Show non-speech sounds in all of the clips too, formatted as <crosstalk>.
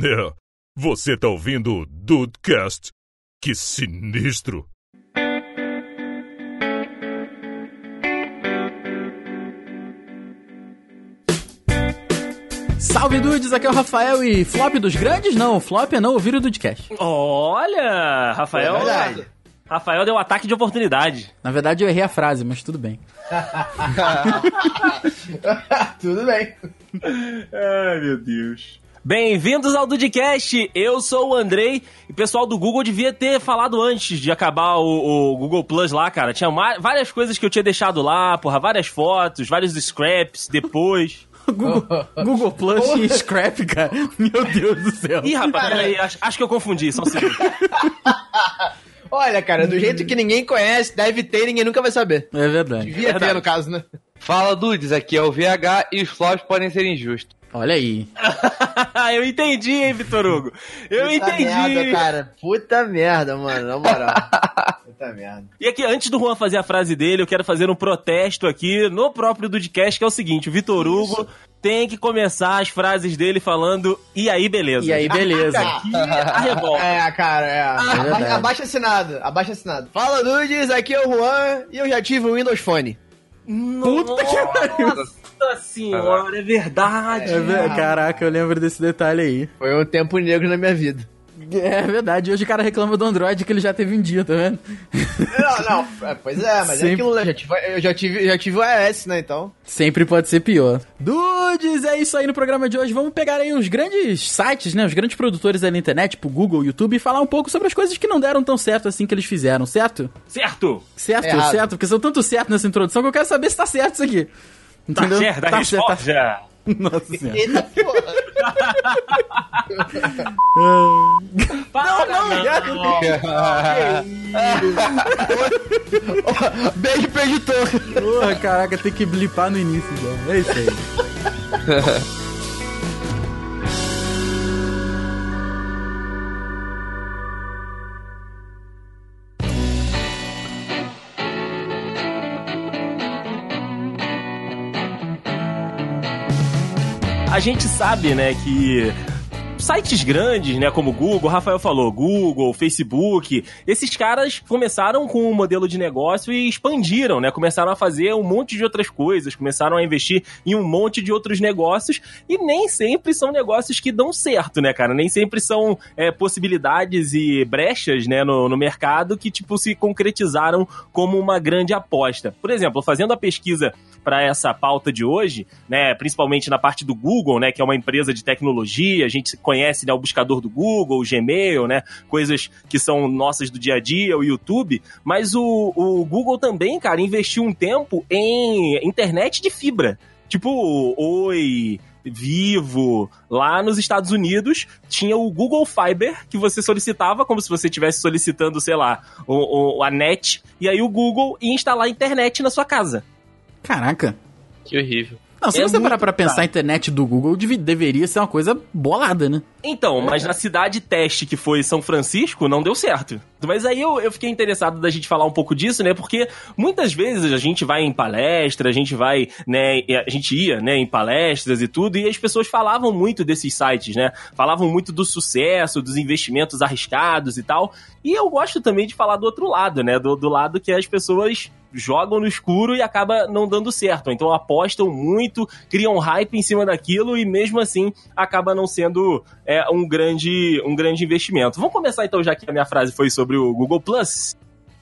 É, você tá ouvindo o Dudecast? Que sinistro! Salve dudes, aqui é o Rafael e flop dos grandes? Não, flop é não ouvir o Dudecast. Olha, Rafael. É verdade. Rafael deu um ataque de oportunidade. Na verdade eu errei a frase, mas tudo bem. <laughs> Tudo bem. Ai, meu Deus. Bem-vindos ao Dudcast, eu sou o Andrei e o pessoal do Google devia ter falado antes de acabar o, o Google Plus lá, cara. Tinha várias coisas que eu tinha deixado lá, porra, várias fotos, vários scraps depois. <laughs> Google, Google Plus e Scrap, cara. Meu Deus do céu. Ih, rapaz, peraí, acho, acho que eu confundi, só um segundo. <laughs> Olha, cara, do jeito que ninguém conhece, deve ter, ninguém nunca vai saber. É verdade. Devia ter, no caso, né? Fala Dudes, aqui é o VH e os flops podem ser injustos. Olha aí. <laughs> eu entendi, hein, Vitor Hugo. Eu Puta entendi. merda, cara. Puta merda, mano, na moral. <laughs> Puta merda. E aqui, antes do Juan fazer a frase dele, eu quero fazer um protesto aqui no próprio Dudcast, que é o seguinte: o Vitor Hugo tem que começar as frases dele falando e aí, beleza. E aí, beleza. Aqui a revolta. É, cara, é. Verdade. abaixa assinado, abaixa assinado. Fala, Nudes, aqui é o Juan e eu já tive o Windows Phone. Puta que pariu. Nossa senhora, é verdade. É ver- Caraca, eu lembro desse detalhe aí. Foi um tempo negro na minha vida. É verdade, hoje o cara reclama do Android que ele já teve um dia, tá vendo? Não, não, é, pois é, mas Sempre- é aquilo, né? Já tive, eu já tive, já tive o iOS, né, então. Sempre pode ser pior. Dudes, é isso aí no programa de hoje. Vamos pegar aí os grandes sites, né? Os grandes produtores aí na internet, tipo Google, YouTube, e falar um pouco sobre as coisas que não deram tão certo assim que eles fizeram, certo? Certo. Certo, Errado. certo, porque são tanto certo nessa introdução que eu quero saber se tá certo isso aqui. Tá Entendeu? certo, a Tá certo, tá-. <laughs> Nossa senhora. Eita porra. <laughs> Para, não, <laughs> Beijo pro editor. Porra, caraca, tem que blipar no início já. É isso aí. A gente sabe, né, que sites grandes, né, como Google, o Rafael falou, Google, Facebook, esses caras começaram com um modelo de negócio e expandiram, né, começaram a fazer um monte de outras coisas, começaram a investir em um monte de outros negócios e nem sempre são negócios que dão certo, né, cara, nem sempre são é, possibilidades e brechas, né, no, no mercado que, tipo, se concretizaram como uma grande aposta. Por exemplo, fazendo a pesquisa para essa pauta de hoje, né, principalmente na parte do Google, né, que é uma empresa de tecnologia, a gente conhece né, o buscador do Google, o Gmail, né, coisas que são nossas do dia a dia, o YouTube, mas o, o Google também, cara, investiu um tempo em internet de fibra, tipo Oi, Vivo, lá nos Estados Unidos tinha o Google Fiber que você solicitava como se você estivesse solicitando, sei lá, o, o- a net, e aí o Google ia instalar a internet na sua casa. Caraca. Que horrível. Não, se É você parar pra pensar, caro. a internet do Google deve- deveria ser uma coisa bolada, né? Então, mas na cidade teste que foi São Francisco, não deu certo. Mas aí eu, eu fiquei interessado da gente falar um pouco disso, né? Porque muitas vezes a gente vai em palestra, a gente vai, né? A gente ia, né, em palestras e tudo, e as pessoas falavam muito desses sites, né? Falavam muito do sucesso, dos investimentos arriscados e tal. E eu gosto também de falar do outro lado, né? Do, do lado que as pessoas jogam no escuro e acaba não dando certo. Então apostam muito, criam hype em cima daquilo e mesmo assim acaba não sendo é, um, grande, um grande investimento. Vamos começar então, já que a minha frase foi sobre o Google Plus.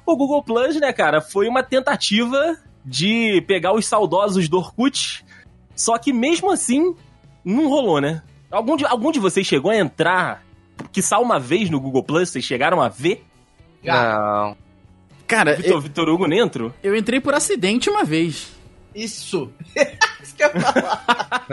O Google Plus, né, cara, foi uma tentativa de pegar os saudosos do Orkut, só que mesmo assim não rolou, né? Algum de, algum de vocês chegou a entrar, que só uma vez no Google Plus, vocês chegaram a ver? Não. Cara, Vitor, eu, Vitor Hugo nem entrou? eu entrei por acidente uma vez. Isso. <laughs> Isso que eu ia falar.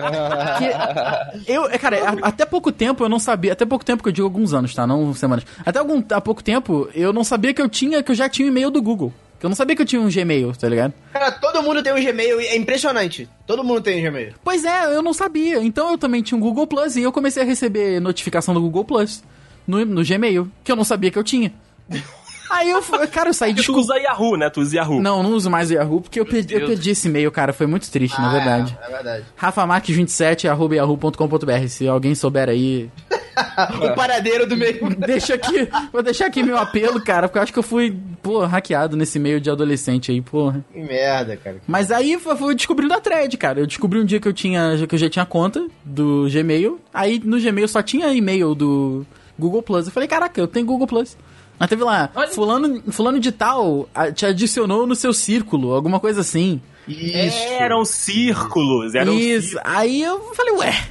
Que eu, é, cara, a- até pouco tempo eu não sabia, até pouco tempo que eu digo alguns anos, tá? Não semanas. Até algum, há pouco tempo eu não sabia que eu tinha, que eu já tinha um e-mail do Google. Que eu não sabia que eu tinha um Gmail, tá ligado? Cara, todo mundo tem um Gmail e é impressionante. Todo mundo tem um Gmail. Pois é, eu não sabia. Então eu também tinha um Google Plus e eu comecei a receber notificação do Google Plus no, no Gmail, que eu não sabia que eu tinha. <laughs> Aí eu, fui- cara, eu saí Tu desculpa. usa Yahoo, né? Tu usa Yahoo. Não, não uso mais o Yahoo, porque eu perdi, eu perdi esse e-mail, cara. Foi muito triste, na Ah, verdade. É, é verdade. rafamarques27, arroba yahoo.com.br. Se alguém souber aí, <laughs> o paradeiro do meio. Deixa aqui, vou deixar aqui meu apelo, cara, porque eu acho que eu fui, pô, hackeado nesse meio de adolescente aí, porra. Que merda, cara. Mas aí eu fui descobrindo a thread, cara. Eu descobri um dia que eu tinha, que eu já tinha conta do Gmail. Aí no Gmail só tinha e-mail do Google Plus. Eu falei, caraca, eu tenho Google Plus. Mas teve lá, fulano, fulano de tal a- te adicionou no seu círculo, alguma coisa assim. Isso. Eram círculos, eram Isso. Aí eu falei, ué,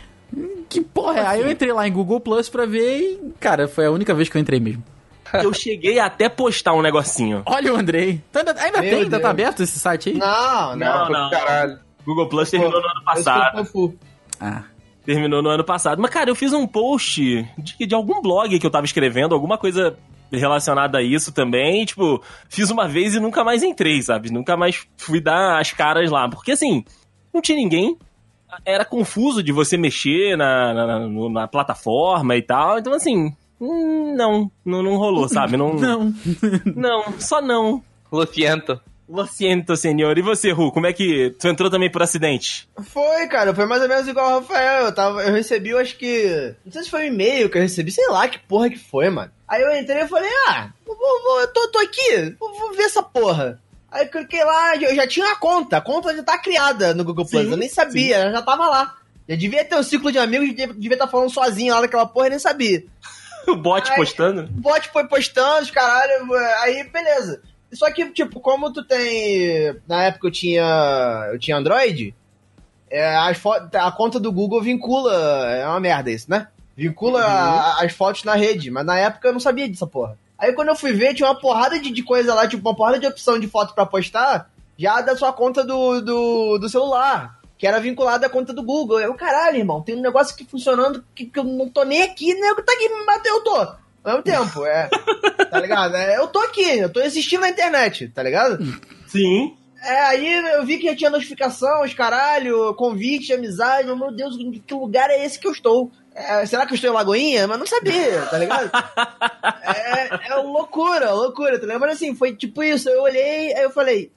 que porra é? Aí eu entrei lá em Google Plus pra ver e, cara, foi a única vez que eu entrei mesmo. Eu cheguei até postar um negocinho. Olha o Andrei. Tá ainda ainda Meu tem? Ainda tá aberto esse site aí? Não, não. Não, não. Caralho. Google Plus terminou no ano passado. Ah. Terminou no ano passado. Mas, cara, eu fiz um post de, de algum blog que eu tava escrevendo, alguma coisa relacionada a isso também. Tipo, fiz uma vez e nunca mais entrei, sabe? Nunca mais fui dar as caras lá. Porque, assim, não tinha ninguém. Era confuso de você mexer na, na, na- na plataforma e tal. Então, assim, hum, não, não, não rolou, sabe? Não, <laughs> Não. não, só não. Luciento. Lo siento, senhor. E você, Ru, como é que tu entrou também por acidente? Foi, cara, foi mais ou menos igual o Rafael. Eu, tava, eu recebi, eu acho que. Não sei se foi um e-mail que eu recebi, sei lá que porra que foi, mano. Aí eu entrei e falei, ah, vou, vou, eu tô, tô aqui, vou, vou ver essa porra. Aí eu cliquei lá, eu já tinha uma conta, a conta já tá criada no Google Plus, Sim, eu nem sabia, já tava lá. Já devia ter um ciclo de amigos, devia, estar falando sozinho lá daquela porra e nem sabia. <laughs> O bot Ai. postando? O bot foi postando, os caralho, aí beleza. Só que, tipo, como tu tem. Na época eu tinha. Eu tinha Android, é, as a conta do Google vincula. É uma merda isso, né? Vincula a- as fotos na rede, mas na época eu não sabia dessa porra. Aí quando eu fui ver, tinha uma porrada de, de coisa lá, tipo, uma porrada de opção de foto pra postar, já da sua conta do, do, do celular, que era vinculada à conta do Google. Eu, caralho, irmão, tem um negócio aqui funcionando que, que eu não tô nem aqui, né? Eu tá aqui, mas eu tô. Ao mesmo tempo, é. Tá ligado? É, eu tô aqui, eu tô existindo na internet, tá ligado? Sim. É, aí eu vi que já tinha notificação, os caralho, convite, amizade. Meu Deus, em que lugar é esse que eu estou? É, será que eu estou em Lagoinha? Mas não sabia, tá ligado? <laughs> é, é loucura, loucura, tá ligado? Mas assim, foi tipo isso. Eu olhei, aí eu falei,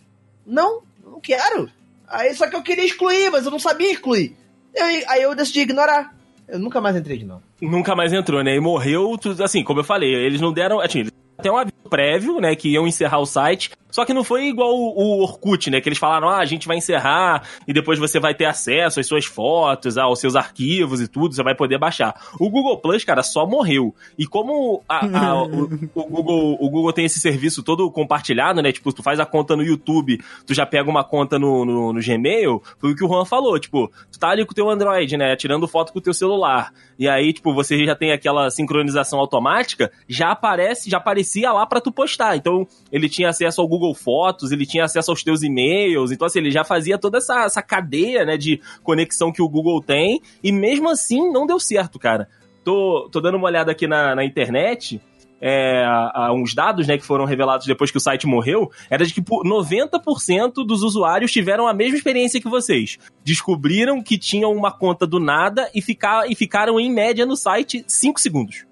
não, não quero. Aí só que eu queria excluir, mas eu não sabia excluir. Eu- aí eu decidi ignorar. Eu nunca mais entrei de novo. Nunca mais entrou, né? E morreu, assim, como eu falei, eles não deram. Assim, até um aviso prévio, né? Que iam encerrar o site. Só que não foi igual o, Orkut, né? Que eles falaram, ah, a gente vai encerrar e depois você vai ter acesso às suas fotos, aos seus arquivos e tudo, você vai poder baixar. O Google Plus, cara, só morreu. E como a- a- o, o Google, o Google tem esse serviço todo compartilhado, né? Tipo, tu faz a conta no YouTube, tu já pega uma conta no, no, no Gmail, foi o que o Juan falou, tipo, tu tá ali com o teu Android, né? Tirando foto com o teu celular. E aí, tipo, você já tem aquela sincronização automática, já aparece, já aparecia lá pra tu postar. Então, ele tinha acesso ao Google Fotos, ele tinha acesso aos teus e-mails, então assim, ele já fazia toda essa, essa cadeia, né, de conexão que o Google tem, e mesmo assim não deu certo, cara. Tô, tô dando uma olhada aqui na, na internet, é, a- a uns dados, né, que foram revelados depois que o site morreu, era de que por 90% dos usuários tiveram a mesma experiência que vocês. Descobriram que tinham uma conta do nada e, ficar, e ficaram em média no site 5 segundos.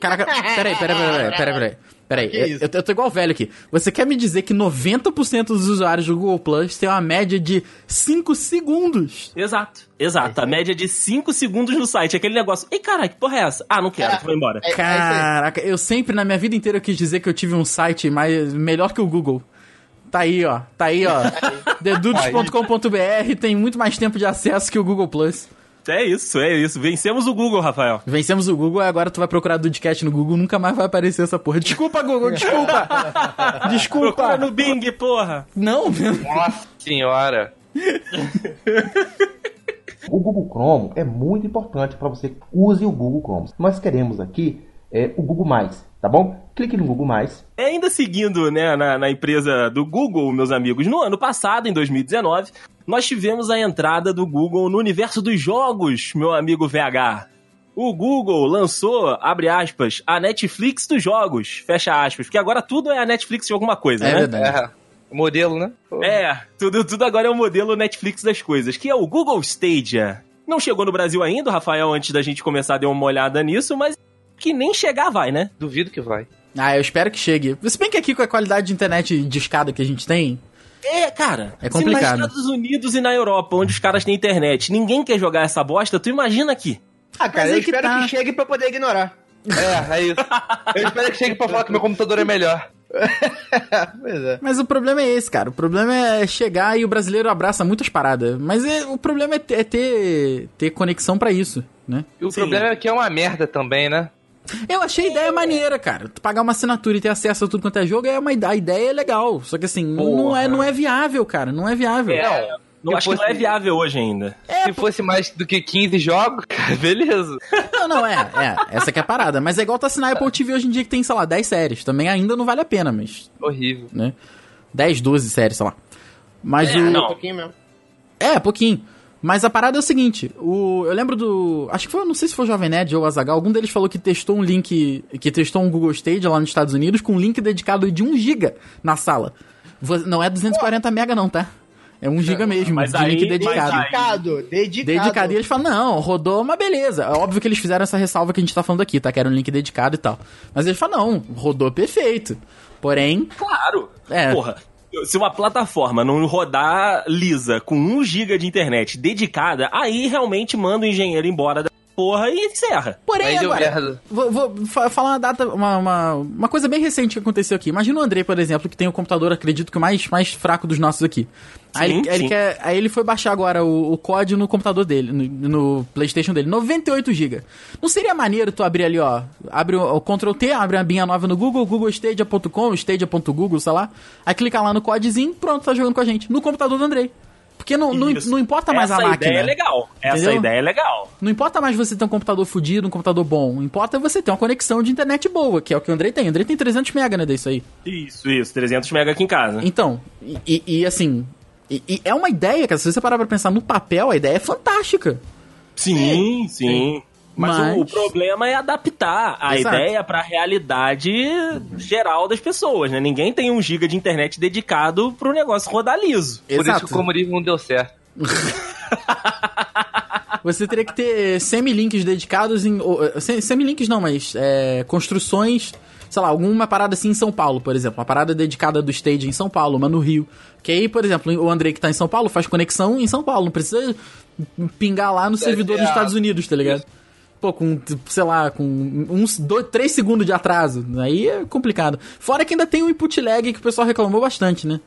Caraca, peraí, peraí, peraí, peraí, peraí. Peraí, Que eu, eu tô- igual velho aqui. Você quer me dizer que 90% dos usuários do Google Plus tem uma média de 5 segundos? Exato, exato. A média de 5 segundos no site. Aquele negócio. Ei, caralho, que porra é essa? Ah, não quero, Caraca. vou embora. É- é. Caraca, eu sempre na minha vida inteira quis dizer que eu tive um site mais, melhor que o Google. Tá aí, ó. Tá aí, ó. <laughs> Dedudes.com.br tem muito mais tempo de acesso que o Google Plus. É isso, é isso. Vencemos o Google, Rafael. Vencemos o Google, agora tu vai procurar Dudcast no Google, nunca mais vai aparecer essa porra. Desculpa, Google, desculpa! <laughs> Procura Desculpa! no Bing, porra. Não, Nossa senhora. O Google Chrome é muito importante para você que use o Google Chrome. Nós queremos aqui é, o Google Mais, tá bom? Clique no Google Mais. É, Ainda seguindo né, na, na empresa do Google, meus amigos, no ano passado, em 2019, nós tivemos a entrada do Google no universo dos jogos, meu amigo VH. O Google lançou, abre aspas, a Netflix dos jogos, fecha aspas, porque agora tudo é a Netflix de alguma coisa, É né? verdade. É, o modelo, né? É, tudo, tudo agora é o modelo Netflix das coisas, que é o Google Stadia. Não chegou no Brasil ainda, o Rafael, antes da gente começar, deu uma olhada nisso, mas que nem chegar vai, né? Duvido que vai. Ah, eu espero que chegue. Se bem que aqui com a qualidade de internet de escada que a gente tem, É, cara. É se complicado. Nos Estados Unidos e na Europa, onde os caras têm internet, ninguém quer jogar essa bosta, tu imagina aqui. Ah, cara, eu aí que espero que, tá. chegue pra eu poder ignorar. É, é isso. <laughs> Eu espero que chegue pra falar que meu computador é melhor. <laughs> pois é. Mas o problema é esse, cara. O problema é chegar e o brasileiro abraça muitas paradas. Mas é- o problema é ter, é ter, ter conexão pra isso, né? E o Sim. problema é que é uma merda também, né? Eu achei a ideia maneira, cara. Tu pagar uma assinatura e ter acesso a tudo quanto é jogo é uma a ideia é legal. Só que assim, não é, não é viável, cara. Não é viável. É, não, acho que não é fosse- viável hoje ainda. Se fosse mais do que 15 jogos, <laughs> cara, beleza. Não, não, é, é. Essa que é a parada. Mas é igual tu assinar a Apple TV hoje em dia que tem, sei lá, 10 séries. Também ainda não vale a pena, mas, Horrível. né? 10, 12 séries, sei lá. Mas É, o. não. Um pouquinho mesmo. É, pouquinho. Mas a parada é o seguinte, o, eu lembro do. Acho que foi, não sei se foi o Jovem Nerd ou o Azagal, algum deles falou que testou um link. Que testou um Google Stage lá nos Estados Unidos com um link dedicado de 1 GB na sala. Não é 240 mega, não, tá? É 1 GB mesmo, mas de aí- link mas dedicado. aí- Dedicado, dedicado. Dedicado. E eles falam, não, rodou uma beleza. É óbvio que eles fizeram essa ressalva que a gente tá falando aqui, tá? Que era um link dedicado e tal. Mas eles falam, não, rodou perfeito. Porém, Claro. É. Porra, se uma plataforma não rodar lisa com 1 GB de internet dedicada, aí realmente manda o engenheiro embora da porra e encerra. porém Aí deu agora, merda. Vou, vou fa- falar uma data, uma, uma, uma coisa bem recente que aconteceu aqui. Imagina o André, por exemplo, que tem o computador, acredito que o mais, mais fraco dos nossos aqui. Aí, Sim, ele, aí ele sim. quer, aí ele foi baixar agora o, o COD no computador dele, no, no PlayStation dele, 98 GB. Não seria maneiro tu abrir ali, ó, abre o, o Ctrl T, abre a binha nova no Google, googlestadia.com, stadia.google, sei lá. Aí clica lá no codezinho, pronto, tá jogando com a gente, no computador do Andrei. Porque não, não, não importa mais Essa a máquina. ideia é legal. Essa Entendeu? ideia é legal. Não importa mais você ter um computador fudido, um computador bom. Importa você ter uma conexão de internet boa, que é o que o Andrei tem. O Andrei tem 300 mega, né, disso aí. Isso, isso. 300 mega aqui em casa. Então, e, e- assim... e- e é uma ideia, cara. Se você parar pra pensar no papel, a ideia é fantástica. Sim, sim. Mas, Mas- O, o problema é adaptar a Exato. ideia pra realidade geral das pessoas, né? Ninguém tem um giga de internet dedicado pro negócio rodar liso. Por isso que o comunismo não deu certo. <laughs> Você teria que ter semi-links dedicados em... eh, sem- Semi-links não, mas é, construções... Sei lá, alguma parada assim em São Paulo, por exemplo. Uma parada dedicada do stage em São Paulo, uma no Rio. Que aí, por exemplo, o Andrei que tá em São Paulo faz conexão em São Paulo. Não precisa pingar lá no servidor dos é, Estados Unidos, tá ligado? Pô, com, sei lá, com uns dois, três segundos de atraso. Aí é complicado. Fora que ainda tem um input lag que o pessoal reclamou bastante, né?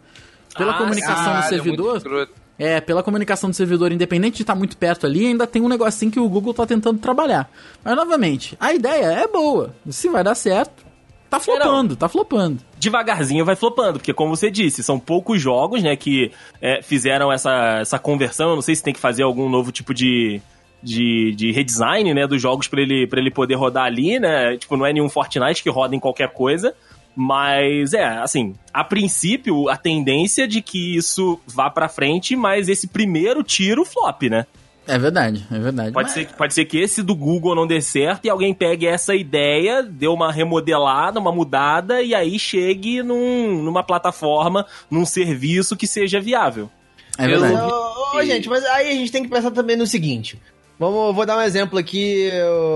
Pela Ah, comunicação Caralho, no é muito servidor. escroto. É, pela comunicação do servidor, independente de estar muito perto ali, ainda tem um negocinho que o Google tá tentando trabalhar. Mas, novamente, a ideia é boa. Se vai dar certo, tá flopando, tá flopando. devagarzinho vai flopando, porque como você disse, são poucos jogos, né, que é, fizeram essa, essa conversão. Eu não sei se tem que fazer algum novo tipo de, de, de redesign, né, dos jogos pra ele, pra ele poder rodar ali, né? Tipo, não é nenhum Fortnite que roda em qualquer coisa. Mas é, assim, a princípio, a tendência de que isso vá pra frente, mas esse primeiro tiro flop, né? É verdade, é verdade. Pode, Mas- ser, pode ser que esse do Google não dê certo e alguém pegue essa ideia, dê uma remodelada, uma mudada e aí chegue num- numa plataforma, num serviço que seja viável. É verdade. Ô, ô, gente, mas aí a gente tem que pensar também no seguinte. Vamos, vou dar um exemplo aqui,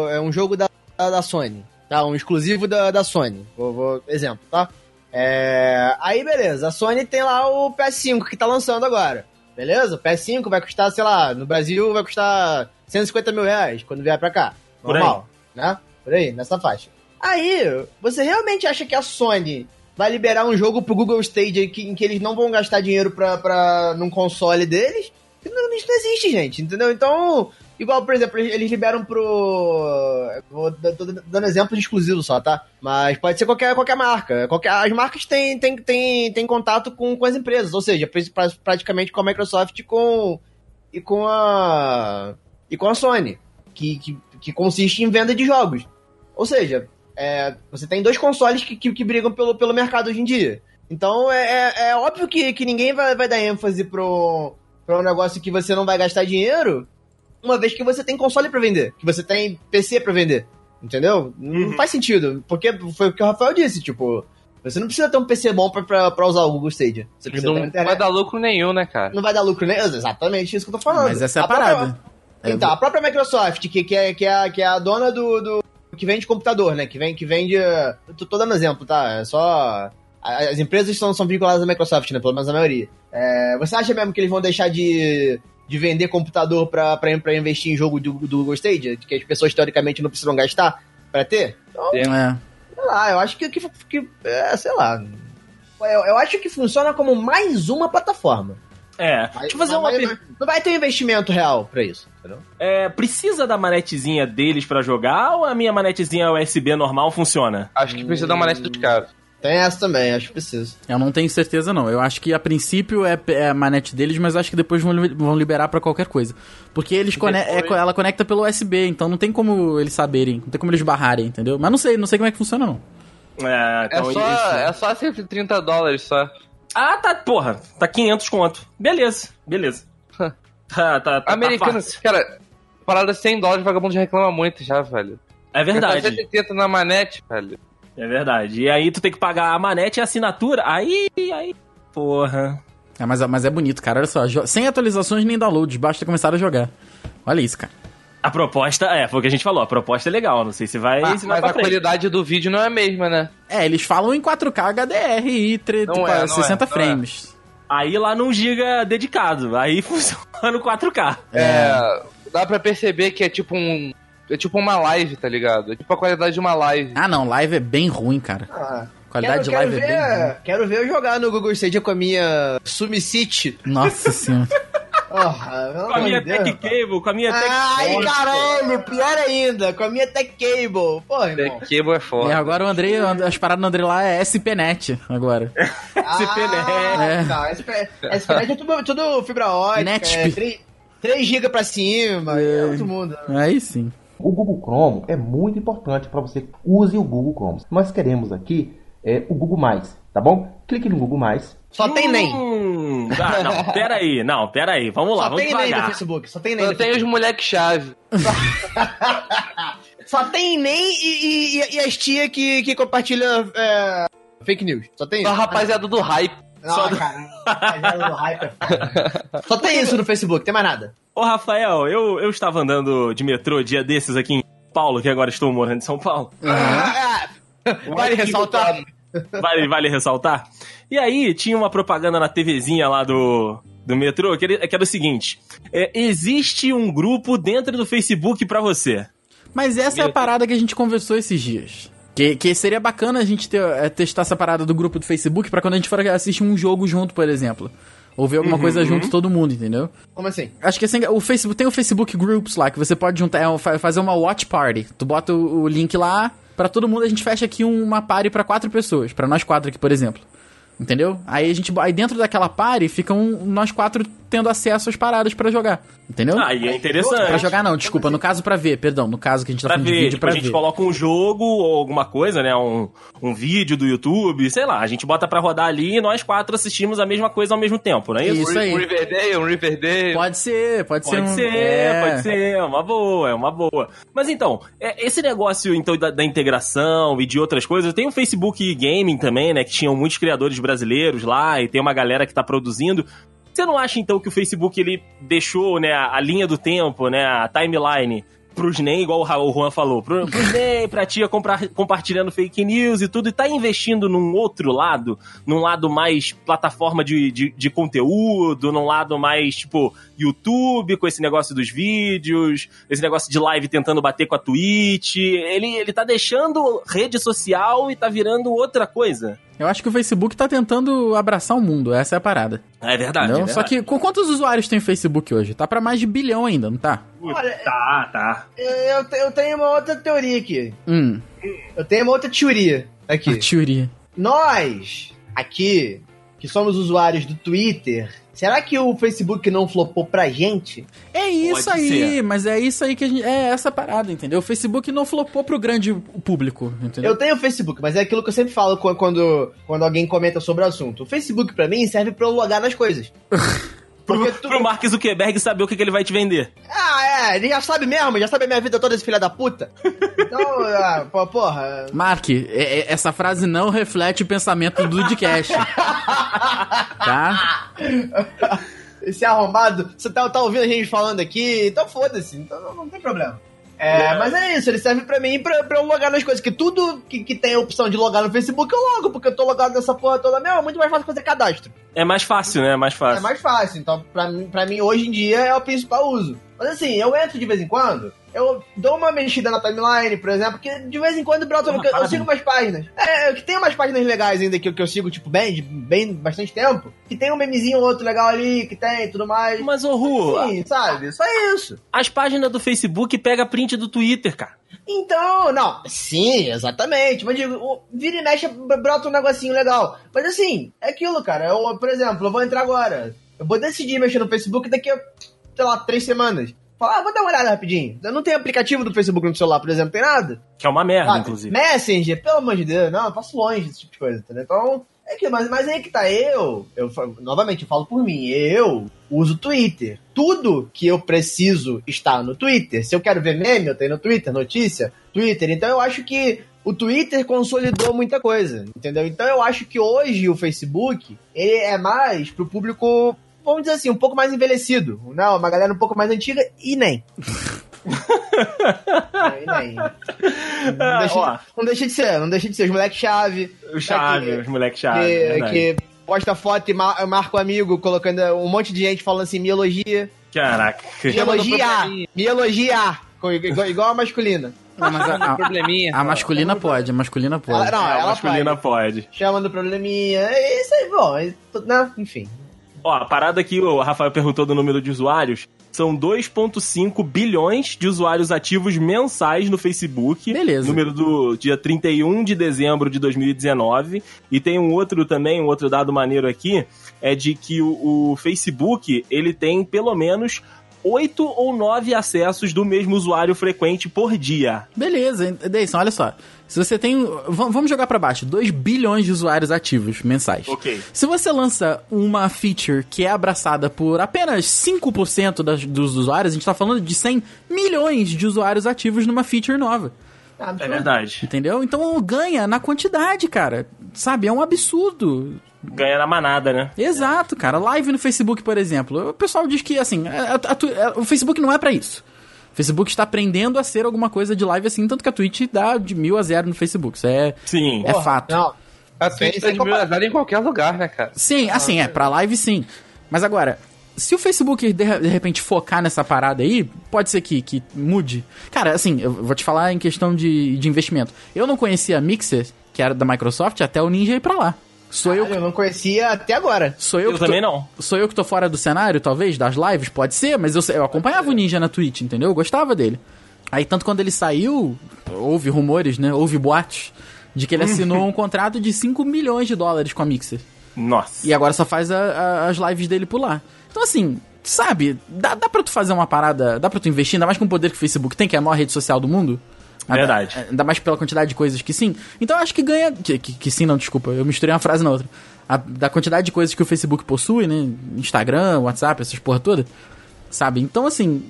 é um jogo da, da Sony, tá? Um exclusivo da, da Sony. Vou, vou- exemplo, tá? É, aí, beleza, a Sony tem lá o PS5 que tá lançando agora. Beleza? O PS5 vai custar, sei lá, no Brasil vai custar 150 mil reais quando vier pra cá. Por. Normal, né? Por aí, nessa faixa. Aí, você realmente acha que a Sony vai liberar um jogo pro Google Stage que- em que eles não vão gastar dinheiro pra, pra, num console deles? Isso não existe, gente, entendeu? Então, igual, por exemplo, eles liberam pro. Vou dando exemplo de exclusivo só, tá? Mas pode ser qualquer, qualquer marca. Qualquer, as marcas têm, têm, têm, têm contato com, com as empresas, ou seja, pra- pra- praticamente com a Microsoft e com, e com a. e com a Sony, que, que, que consiste em venda de jogos. Ou seja, é, você tem dois consoles que, que, que brigam pelo, pelo mercado hoje em dia. Então é, é, é óbvio que, que ninguém vai, vai dar ênfase pro, pro um negócio que você não vai gastar dinheiro, uma vez que você tem console pra vender, que você tem PC pra vender. Entendeu? Não Uhum. faz sentido. Porque foi o que o Rafael disse, tipo, você não precisa ter um PC bom pra, pra, pra usar o Google Stadia. Você precisa Não vai dar lucro nenhum, né, cara? Não vai dar lucro, né? Exatamente isso que eu tô falando. Mas essa é a, própria- parada. então, a própria Microsoft, que, que, é, que, é, a- que é a dona do, do- que vende computador, né? Que, vem, que vende. eh, Tô, tô dando exemplo, tá? É só. a- As empresas são, são vinculadas à Microsoft, né? Pelo menos a maioria. É, você acha mesmo que eles vão deixar de, de vender computador pra investir em jogo do, do Google Stadia, que as pessoas teoricamente não precisam gastar pra ter. Então, É. sei lá, eu acho que, que, que é, sei lá. Eu, eu acho que funciona como mais uma plataforma. É. Mas- Deixa eu fazer mas uma vai- pergunta. Não vai ter um investimento real pra isso, entendeu? É, precisa da manetezinha deles pra jogar ou a minha manetezinha USB normal funciona? Acho que precisa dar uma manete dos caras. Tem essa também, acho que precisa. Eu não tenho certeza, não. Eu acho que a princípio é, é a manete deles, mas acho que depois vão, vão liberar pra qualquer coisa. Porque eles cone é ela conecta pelo USB, então não tem como eles saberem, não tem como eles barrarem, entendeu? Mas não sei, não sei como é que funciona, não. É, É então só, isso. é só 130 dólares só. Ah, tá, porra, tá 500 conto. Beleza, beleza. <laughs> tá, tá, tá, tá Americano, fácil. cara, parada 100 dólares, vagabundo já reclama muito já, velho. É verdade, 180 na manete, velho. É verdade. E aí tu tem que pagar a manete e a assinatura. Aí, aí, porra. É, mas, mas é bonito, cara. Olha só, sem atualizações nem downloads, basta começar a jogar. Olha isso, cara. A proposta, é, foi o que a gente falou, a proposta é legal, não sei se vai, Mas, se vai mas a frente. qualidade do vídeo não é a mesma, né? É, eles falam em 4K HDR e tre- Não tipo, é, não 60 é, não frames. Aí lá num giga dedicado, aí <laughs> funciona no 4K. É. Dá pra perceber que é tipo um. É tipo uma live, tá ligado? É tipo a qualidade de uma live. Ah, não, live é bem ruim, cara. Ah, Qualidade quero, de live quero é bem ruim. Quero ver eu jogar no Google Stadia com a minha SumiCity. Nossa <laughs> senhora. Porra, pelo Com a minha de Deus, Tech Cable, com a minha Tech Ai, Cable. caralho, pior ainda, com a minha Tech Cable. Porra, irmão. The Cable é E foda. agora o Andrei, as paradas do Andrei lá é SPNet agora. Ah, É. não, SP, SPNet é tudo, tudo fibra ótica, Netspeed. é 3, 3 GB pra cima, é outro mundo. Aí sim. O Google Chrome é muito importante para você use o Google Chrome. Nós queremos aqui é, o Google Mais, tá bom? Clique no Google Mais. Só tem NEM. Hum, ah, não, <laughs> pera aí, não, pera aí, vamos lá, Só vamos tem NEM no. Facebook, só tem NEM Eu no tenho os moleque-chave. <laughs> Só tem NEM e, e, e as tia que, que compartilha é, fake news. Só tem Só a rapaziada do hype. Não, só do- cara, do hype é foda. Só tem isso no Facebook, tem mais nada. Ô, Rafael, eu, eu estava andando de metrô dia desses aqui em São Paulo, que agora estou morando em São Paulo. Ah, vale ressaltar. Vale, vale ressaltar. E aí, tinha uma propaganda na TVzinha lá do, do metrô, que, ele- que era o seguinte: é, existe um grupo dentro do Facebook pra você. Mas essa é a parada que a gente conversou esses dias. Que, que seria bacana a gente ter, é, testar essa parada do grupo do Facebook pra quando a gente for assistir um jogo junto, por exemplo. Ou ver alguma coisa junto todo mundo, entendeu? Como assim? Acho que assim, o Facebook tem o Facebook Groups lá, que você pode juntar, é, fa- fazer uma watch party. Tu bota o, o link lá, pra todo mundo a gente fecha aqui uma party pra quatro pessoas, pra nós quatro aqui, por exemplo. Entendeu? Aí a gente aí dentro daquela party ficam nós quatro tendo acesso às paradas pra jogar. Entendeu? Aí é interessante. Pra jogar não, desculpa, no caso pra ver, perdão, no caso que a gente tá Pra falando de ver, vídeo tipo, pra a gente ver. coloca um jogo ou alguma coisa, né? Um, um vídeo do YouTube, sei lá. A gente bota pra rodar ali e nós quatro assistimos a mesma coisa ao mesmo tempo, não é isso? Isso aí. Um Riverdale, um Riverdale. Pode ser, pode, Pode ser. ser, um- é. pode ser, é uma boa, é uma boa. Mas então, é, esse negócio então da, da integração e de outras coisas, tem o Facebook Gaming também, né? Que tinham muitos criadores brasileiros lá e tem uma galera que tá produzindo. Você não acha então que o Facebook ele deixou, né, a, linha do tempo, né, a timeline pros NEM, igual o Juan falou, pro, pros NEM, pra tia comprar, compartilhando fake news e tudo, e tá investindo num outro lado, num lado mais plataforma de, de, de conteúdo, num lado mais, tipo, YouTube, com esse negócio dos vídeos, esse negócio de live tentando bater com a Twitch. Ele, ele tá deixando rede social e tá virando outra coisa. Eu acho que o Facebook tá tentando abraçar o mundo, essa é a parada. É verdade. é Só verdade. que, com quantos usuários tem o Facebook hoje? Tá pra mais de bilhão ainda, não tá? Olha, Tá, tá. eu, eu tenho uma outra teoria aqui. Hum, Eu tenho uma outra teoria a aqui. teoria. Nós, aqui, que somos usuários do Twitter, será que o Facebook não flopou pra gente? É isso Pode aí, ser. mas é isso aí que a gente. É essa parada, entendeu? O Facebook não flopou pro grande público, entendeu? Eu tenho Facebook, mas é aquilo que eu sempre falo qu- quando, quando alguém comenta sobre o assunto. O Facebook, pra mim, serve pra eu logar nas coisas. <laughs> Pro, Porque tu- pro Mark Zuckerberg saber o que, que ele vai te vender. Ah, é, ele já sabe mesmo, já sabe a minha vida toda, esse filho da puta. Então, <laughs> ah, porra. Mark, é- é- essa frase não reflete o pensamento do Dudcast. <laughs> tá? Esse arrombado, você tá, tá ouvindo a gente falando aqui, então foda-se, então não, não tem problema. É, mas é isso, ele serve pra mim pra, pra eu logar nas coisas, que tudo que, que tem a opção de logar no Facebook eu logo, porque eu tô logado nessa porra toda mesmo, é muito mais fácil fazer cadastro. É mais fácil, né? É mais É fácil. mais fácil. Então, pra mim, pra mim, hoje em dia, é o principal uso. Mas assim, eu entro de vez em quando, eu dou uma mexida na timeline, por exemplo, que de vez em quando brota. Eu, eu sigo umas páginas. É, que tem umas páginas legais ainda que, que eu sigo, tipo, bem, de bem bastante tempo. Que tem um memezinho ou outro legal ali, que tem e tudo mais. Mas, ô Ru, Sim, sabe? Só isso. as páginas do Facebook pega print do Twitter, cara. Então, não, sim, exatamente. Mas digo, o- vira e mexe, brota um negocinho legal. Mas assim, é aquilo, cara. Eu, por exemplo, eu vou entrar agora. Eu vou decidir mexer no Facebook daqui a, sei lá, três semanas. Falar, ah, vou dar uma olhada rapidinho. Não tenho aplicativo do Facebook no celular, por exemplo, tem nada. Que é uma merda, Sabe? inclusive. Messenger, pelo amor de Deus, não, eu passo longe desse tipo de coisa, entendeu? Então, é que, mas, mas aí que tá, eu, eu, novamente, eu falo por mim, eu uso Twitter. Tudo que eu preciso está no Twitter. Se eu quero ver meme, eu tenho no Twitter, notícia, Twitter. Então eu acho que o Twitter consolidou muita coisa, entendeu? Então eu acho que hoje o Facebook, ele é mais pro público, vamos dizer assim, um pouco mais envelhecido. Não, uma galera um pouco mais antiga e nem. <laughs> nem. Não Ah, deixa, ó. não deixa de ser, não deixa de ser. Os chave O chave, que- os moleques chave. que, é que posta foto e mar- marca o amigo, colocando um monte de gente falando assim, me elogia. Caraca. Me Chama no elogia! probleminha. Me Igual, igual a masculina. Não, mas a, a- Probleminha. a masculina pode, a masculina pode. Ela, não, É, a masculina pode. pode. Chama do probleminha. É isso aí, bom. é né? Enfim. Ó, a parada que o Rafael perguntou do número de usuários. São 2,5 bilhões de usuários ativos mensais no Facebook. Beleza. Número do dia 31 de dezembro de 2019. E tem um outro também, um outro dado maneiro aqui, é de que o, o Facebook, ele tem pelo menos 8 ou 9 acessos do mesmo usuário frequente por dia. Beleza, Deison, olha só. Se você tem. Vamos jogar pra baixo: 2 bilhões de usuários ativos mensais. Ok. Se você lança uma feature que é abraçada por apenas 5% das, dos usuários, a gente tá falando de 100 milhões de usuários ativos numa feature nova. É verdade. Entendeu? Então ganha na quantidade, cara. Sabe? É um absurdo. Ganha na manada, né? Exato, cara. Live no Facebook, por exemplo. O pessoal diz que, assim, a- a- a tu- a- o Facebook não é pra isso. O Facebook está aprendendo a ser alguma coisa de live assim, tanto que a Twitch dá de mil a zero no Facebook. Isso é, Sim. é Porra, fato. Não. A Twitch tá sem de compa- verdade em qualquer lugar, né, cara? Sim, assim, é, pra live sim. Mas agora, se o Facebook de, de repente focar nessa parada aí, pode ser que, que mude. Cara, assim, eu vou te falar em questão de, de investimento. Eu não conhecia a Mixer, que era da Microsoft, até o Ninja ir pra lá. Sou eu, Eu não conhecia até agora. sou eu, Eu que tô- também não. Sou eu que tô fora do cenário, talvez, das lives? Pode ser, mas eu, eu acompanhava o Ninja na Twitch, entendeu? Eu gostava dele. Aí, tanto quando ele saiu, houve rumores, né? Houve boatos de que ele assinou um contrato de 5 milhões de dólares com a Mixer. Nossa. E agora só faz a- a- as lives dele por lá. Então, assim, sabe, dá, dá pra tu fazer uma parada, dá pra tu investir, ainda mais com o poder que o Facebook tem, que é a maior rede social do mundo. Verdade. Ainda, ainda mais pela quantidade de coisas que sim. Então eu acho que ganha. Que, que, sim, não, desculpa, eu misturei uma frase na outra. A- da quantidade de coisas que o Facebook possui, né? Instagram, WhatsApp, essas porra toda. Sabe? Então, assim.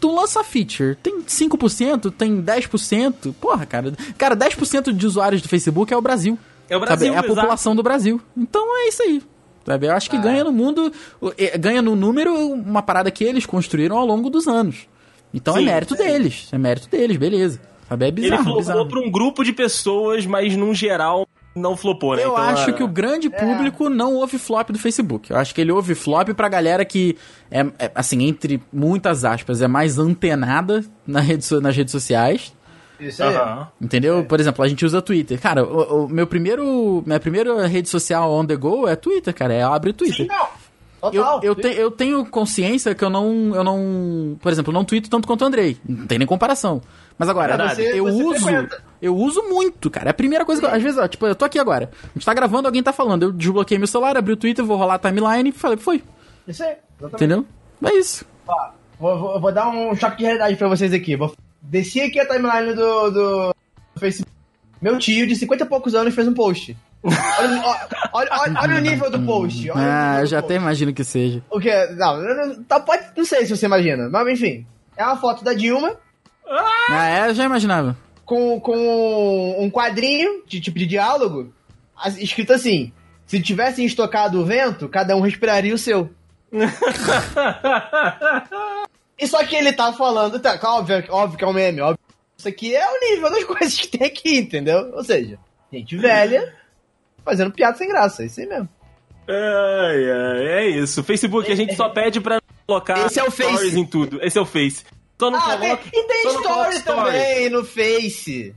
Tu lança a feature, tem 5%, tem 10%. Porra, cara. Cara, 10% de usuários do Facebook é o Brasil. É o Brasil, Sabe? É a exato. população do Brasil. Então é isso aí. Sabe? Eu acho que ganha no mundo, é, ganha no número uma parada que eles construíram ao longo dos anos. Então é Sim, mérito deles. É mérito deles, beleza. Sabe? É Ele bizarro, flopou bizarro. pra um grupo de pessoas, mas num geral não flopou, né? Eu Então, acho é- que o grande público não ouve flop do Facebook. Eu acho que ele ouve flop pra galera que é, é, assim, entre muitas aspas, é mais antenada na rede, so- nas redes sociais. Isso aí. Aham. Entendeu? Por exemplo, a gente usa Twitter. Cara, o, o meu primeiro. Minha primeira rede social on the go é Twitter, cara. É abre o Twitter. Não. Eu, Total. eu, te- eu tenho consciência que eu não, eu não. Por exemplo, eu não tweeto tanto quanto o Andrei. Não tem nem comparação. Mas agora, Mas você- eu você uso. frequenta. Eu uso muito, cara. É a primeira coisa que eu, Às vezes, ó, tipo, eu tô aqui agora. A gente tá gravando, alguém tá falando. Eu desbloqueei meu celular, abri o Twitter, vou rolar a timeline e falei, foi. Isso aí. Exatamente. Entendeu? É isso. Ó, vou, vou- vou dar um choque de realidade pra vocês aqui. Vou desci aqui a timeline do, do Facebook. Meu tio, de 50 e poucos anos, fez um post. Olha, olha, olha- olha o nível do post. Ah, eu já post. até imagino que seja. O que? Não, eu não, tá, pode, não sei se você imagina, mas enfim. É uma foto da Dilma Ah, é, eu já imaginava. com, com um quadrinho de tipo de diálogo escrito assim: se tivessem estocado o vento, cada um respiraria o seu. <laughs> E só que ele tá falando, tá, óbvio, óbvio que é um meme, óbvio. Isso aqui é o nível das <laughs> coisas que tem aqui, entendeu? Ou seja, gente velha fazendo piada sem graça, é isso aí mesmo. Ai, ai, é isso. Facebook, a gente só <laughs> pede pra colocar Esse é o Face. stories em tudo. Esse é o Face. Só não Ah, tem, e tem coloca story também no Face.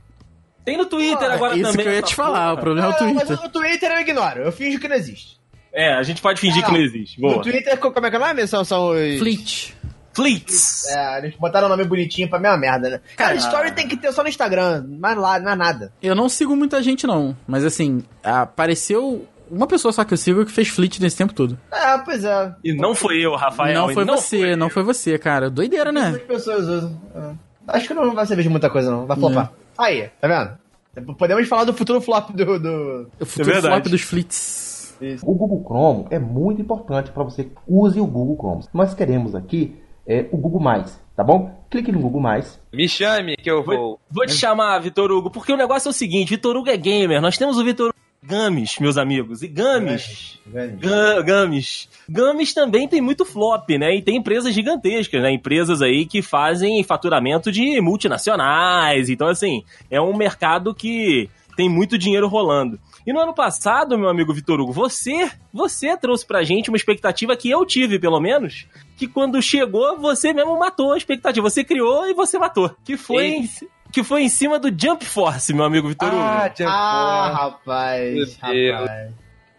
Tem no Twitter agora Isso também. que eu ia te falar, o porra. problema é o Ah, mas Twitter. o Twitter eu ignoro, eu finjo que não existe. É, a gente pode fingir Não, que não existe. No Boa. Twitter, como é que é o nome? São, são os... Fleet. Fleets. É, eles botaram o nome bonitinho pra mesma merda, né? Cara, story tem que ter só no Instagram, mais lá, não é nada. Eu não sigo muita gente, não. Mas assim, apareceu uma pessoa só que eu sigo que fez Fleet nesse tempo todo. É, pois é. E não foi eu, Rafael. não foi você, foi não foi você, cara. Doideira, né? pessoas usam. É. Acho que não vai servir de muita coisa, não. Vai flopar. Aí, tá vendo? Podemos falar do futuro flop do. do... O futuro verdade. flop dos Fleets. O Google Chrome é muito importante para você use o Google Chrome. Nós queremos aqui é, o Google Mais, tá bom? Clique no Google Mais. Me chame que eu vou. Vou, vou te chamar, Vitor Hugo, porque o negócio é o seguinte: Vitor Hugo é gamer. Nós temos o Vitor Hugo Games, meus amigos. E Games. Ga- Games. Games também tem muito flop, né? E tem empresas gigantescas, né? Empresas aí que fazem faturamento de multinacionais. Então, assim, é um mercado que tem muito dinheiro rolando. E no ano passado, meu amigo Vitor Hugo, você, você trouxe pra gente uma expectativa que eu tive, pelo menos, que quando chegou, você mesmo matou a expectativa. Você criou e você matou. Que foi, que foi em cima do Jump Force, meu amigo Vitor Hugo. Ah, Jump Ah, Force. rapaz. Rapaz.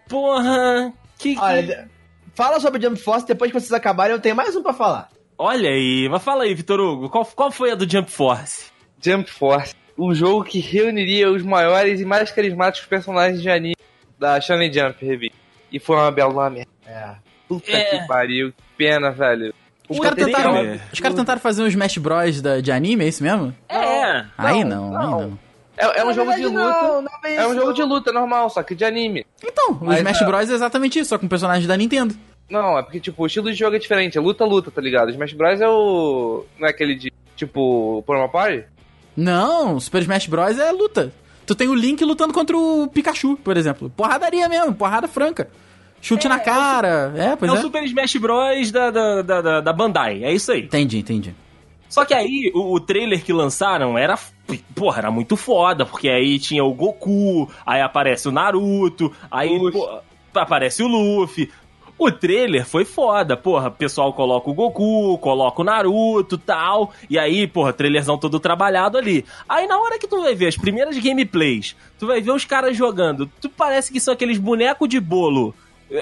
Porra! Que, Olha, fala sobre Jump Force, depois que vocês acabarem, eu tenho mais um pra falar. Olha aí, mas fala aí, Vitor Hugo, qual, qual foi a do Jump Force? Jump Force. Um jogo que reuniria os maiores e mais carismáticos personagens de anime da Shonen Jump Revista. E foi uma bela merda. É. Puta É. que pariu. Que pena, velho. Os O caras tentaram, os caras tentaram fazer um Smash Bros da, de anime, é isso mesmo? É. aí não, não, aí não. não. É, é um jogo de luta. Não, não é, É um jogo de luta normal, só que de anime. Então, o Mas, Smash é. Bros é exatamente isso, só com personagens da Nintendo. Não, é porque, tipo, o estilo de jogo é diferente. É luta-luta, tá ligado? Smash Bros é o. Não é aquele de. Tipo, por uma party? Não, Super Smash Bros é luta. Tu tem o Link lutando contra o Pikachu, por exemplo. Porradaria mesmo, porrada franca. Chute na cara. É, pois É é. o Super Smash Bros. Da, da, da, da- da Bandai, é isso aí. Entendi, entendi. Só que aí, o, o trailer que lançaram era. Porra, era muito foda, porque aí tinha o Goku, aí aparece o Naruto, aí pô, aparece o Luffy. O trailer foi foda, porra. O pessoal coloca o Goku, coloca o Naruto tal. E aí, porra, trailerzão todo trabalhado ali. Aí na hora que tu vai ver as primeiras gameplays, tu vai ver os caras jogando. Tu parece que são aqueles bonecos de bolo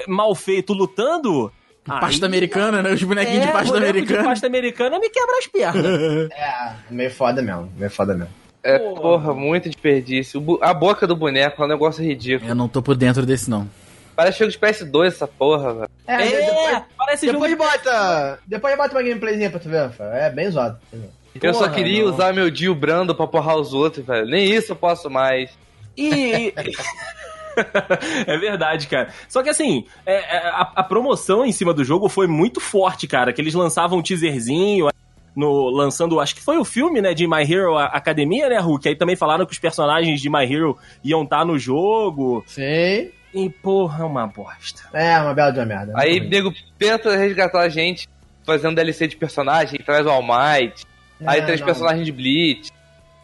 mal feito lutando. Pasta Aí- americana, né? Os bonequinhos é, de pasta americana. De pasta americana me quebra as pernas. <laughs> É, meio foda mesmo, meio foda mesmo. É, Porra. porra, muito desperdício. A boca do boneco é um negócio ridículo. Eu não tô por dentro desse, não. Parece jogo de PS2 essa porra, velho. É, É, depois, parece depois jogo bota. Depois bota uma gameplayzinha pra tu ver. É bem zoado. Eu só Porra, queria não. usar meu Dio Brando pra porrar os outros, velho. Nem isso eu posso mais. E. <laughs> <laughs> é verdade, cara. Só que assim, é, é, a, a promoção em cima do jogo foi muito forte, cara. Que eles lançavam um teaserzinho. No, lançando, acho que foi o filme, né, de My Hero Academia, né, Hulk? Aí também falaram que os personagens de My Hero iam estar no jogo. Sim. E, porra, é uma bosta. É, uma bela de uma merda. Aí, Muito nego tenta resgatar a gente fazendo DLC de personagem, traz o All Might, ruim. aí É, traz não. personagem de Blitz.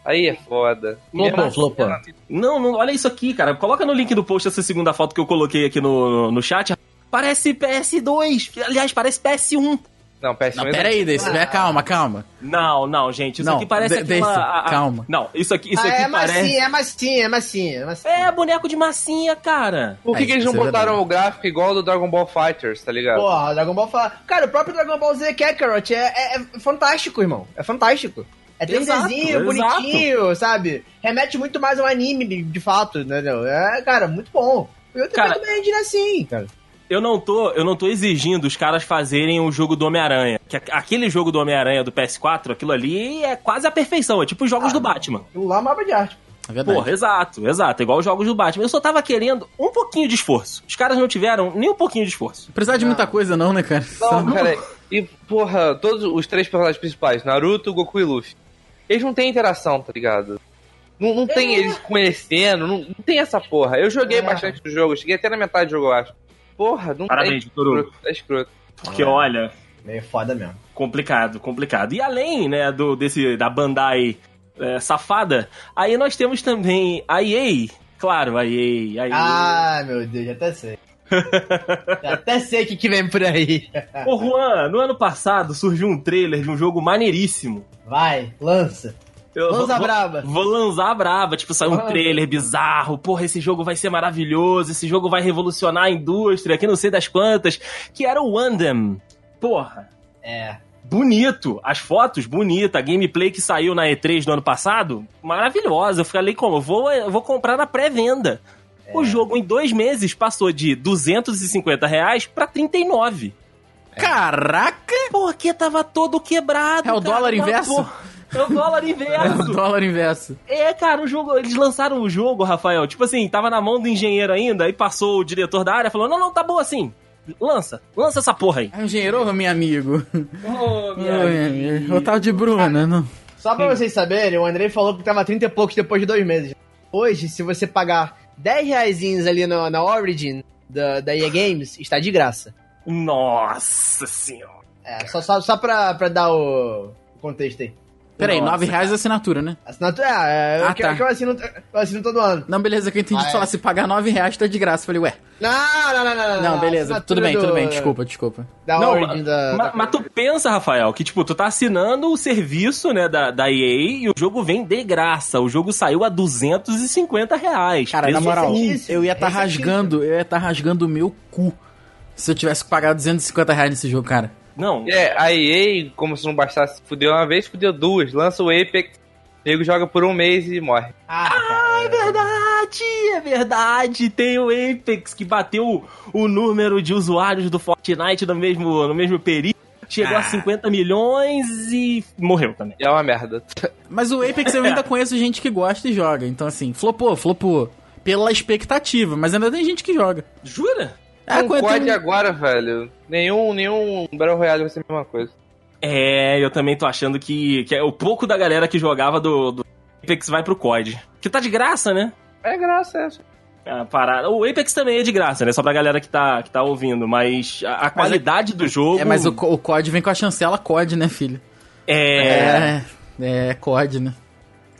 Aí é foda. Flopou, É, flopou. Não, não, olha isso aqui, cara. Coloca no link do post essa segunda foto que eu coloquei aqui no, no chat. Parece PS2. Aliás, parece PS1. Não, PS1 Não, ainda- pera aí, desse. Ah. Calma, calma. Não, não, gente. Isso Não, aqui parece de- aquela... desse, a- a- calma. Não, isso aqui, isso Ah, aqui é parece... massinha, é massinha, é massinha, é massinha. É, boneco de massinha, cara. Por que, É, que eles não é botaram o gráfico igual ao do Dragon Ball Fighters, tá ligado? Porra, Dragon Ball fala. Cara, o próprio Dragon Ball Z Kakarot é, é, é fantástico, irmão. É fantástico. É 3Dzinho, Exato, bonitinho, sabe? Remete muito mais ao anime, de, fato, entendeu? É, cara, muito bom. Eu Cara- também engine assim, cara. Eu não tô, eu não tô exigindo os caras fazerem o jogo do Homem-Aranha. Que a- aquele jogo do Homem-Aranha do PS4, aquilo ali é quase a perfeição. É tipo os jogos Ah, do Batman. Aquilo lá é uma de arte. É verdade. Porra, exato, exato. Igual os jogos do Batman. Eu só tava querendo um pouquinho de esforço. Os caras não tiveram nem um pouquinho de esforço. Precisar de muita coisa, não, né, cara? Não, cara, e porra, todos os três personagens principais, Naruto, Goku e Luffy, eles não têm interação, tá ligado? Não, não tem eles conhecendo, não, não tem essa porra. Eu joguei É. bastante do jogo, cheguei até na metade do jogo, eu acho. Porra, não Parabéns, tem. Hugo. escroto, É escroto. Porque, olha, Meio foda mesmo. complicado, complicado. E além, né, do, desse, da Bandai é, safada, aí nós temos também a EA. Claro, a EA. A EA. Ah, meu Deus, já até sei. <laughs> Até sei o que, que vem por aí. <laughs> Ô, Juan, no ano passado surgiu um trailer de um jogo maneiríssimo. Vai, lança. Eu Lança vou- braba. Vou lançar a braba. Tipo, saiu um trailer bizarro. Porra, esse jogo vai ser maravilhoso. Esse jogo vai revolucionar a indústria, que não sei das quantas. Que era o Wandem. Porra. É. Bonito. As fotos, bonita. A gameplay que saiu na E3 do ano passado, maravilhosa. Eu falei, como? Vou, vou comprar na pré-venda. É. O jogo, em dois meses, passou de 250 reais pra 39. Caraca! Porque tava todo quebrado. É o cara, dólar inverso? porra. É o dólar inverso. <laughs> Dólar inverso. É, cara, o jogo, eles lançaram o jogo, Rafael. Tipo assim, tava na mão do engenheiro ainda, aí passou o diretor da área e falou: Não, não, tá bom assim. Lança, lança essa porra aí. O engenheiro, meu amigo. Ô, <laughs> Ô, meu amigo. O tal de Bruna, não. Só pra vocês saberem, o Andrei falou que tava 30 e poucos depois de dois meses. Hoje, se você pagar 10 reaisinhos ali no- na Origin da, da EA Games, está de graça. Nossa senhora. É, só, só, só pra, pra dar o contexto aí. Peraí, Nossa, 9 reais a assinatura, né? Assinatura, é, é, Ah, eu, que- tá. que eu, assino, eu assino todo ano. Não, beleza, que eu entendi Ah, de é. falar, se pagar 9 reais tá de graça. Falei, ué. Não, não, não, não. Não, beleza, tudo bem, tudo do- bem, desculpa, desculpa. Da Não, Origin da. Ma- da- Mas, tu pensa, Rafael, que tipo, tu tá assinando o serviço, né, da, da EA e o jogo vem de graça. O jogo saiu a 250 reais. Cara, na moral, recentíssimo, eu ia estar recentíssimo. rasgando, eu ia estar rasgando o meu cu se eu tivesse que pagar 250 reais nesse jogo, cara. Não, É, a EA, como se não bastasse, fudeu uma vez, fudeu duas. Lança o Apex, o nego joga por um mês e morre. Ah, cara. É verdade, é verdade. Tem o Apex que bateu o número de usuários do Fortnite no mesmo, no mesmo período. Chegou a 50 milhões e morreu também. É uma merda. <laughs> Mas o Apex eu ainda conheço gente que gosta e joga. Então, assim, flopou, flopou. Pela expectativa, mas ainda tem gente que joga. Jura? É, um quando COD tem- agora, velho. Nenhum, nenhum Battle Royale vai ser a mesma coisa. É, eu também tô achando que, que é o pouco da galera que jogava do, do Apex vai pro COD. Que tá de graça, né? É graça essa. A parada. O Apex também é de graça, né? Só pra galera que tá, que tá ouvindo. Mas a, a qualidade do jogo. É, mas o, o COD vem com a chancela COD, né, filho? É. É, é COD, né?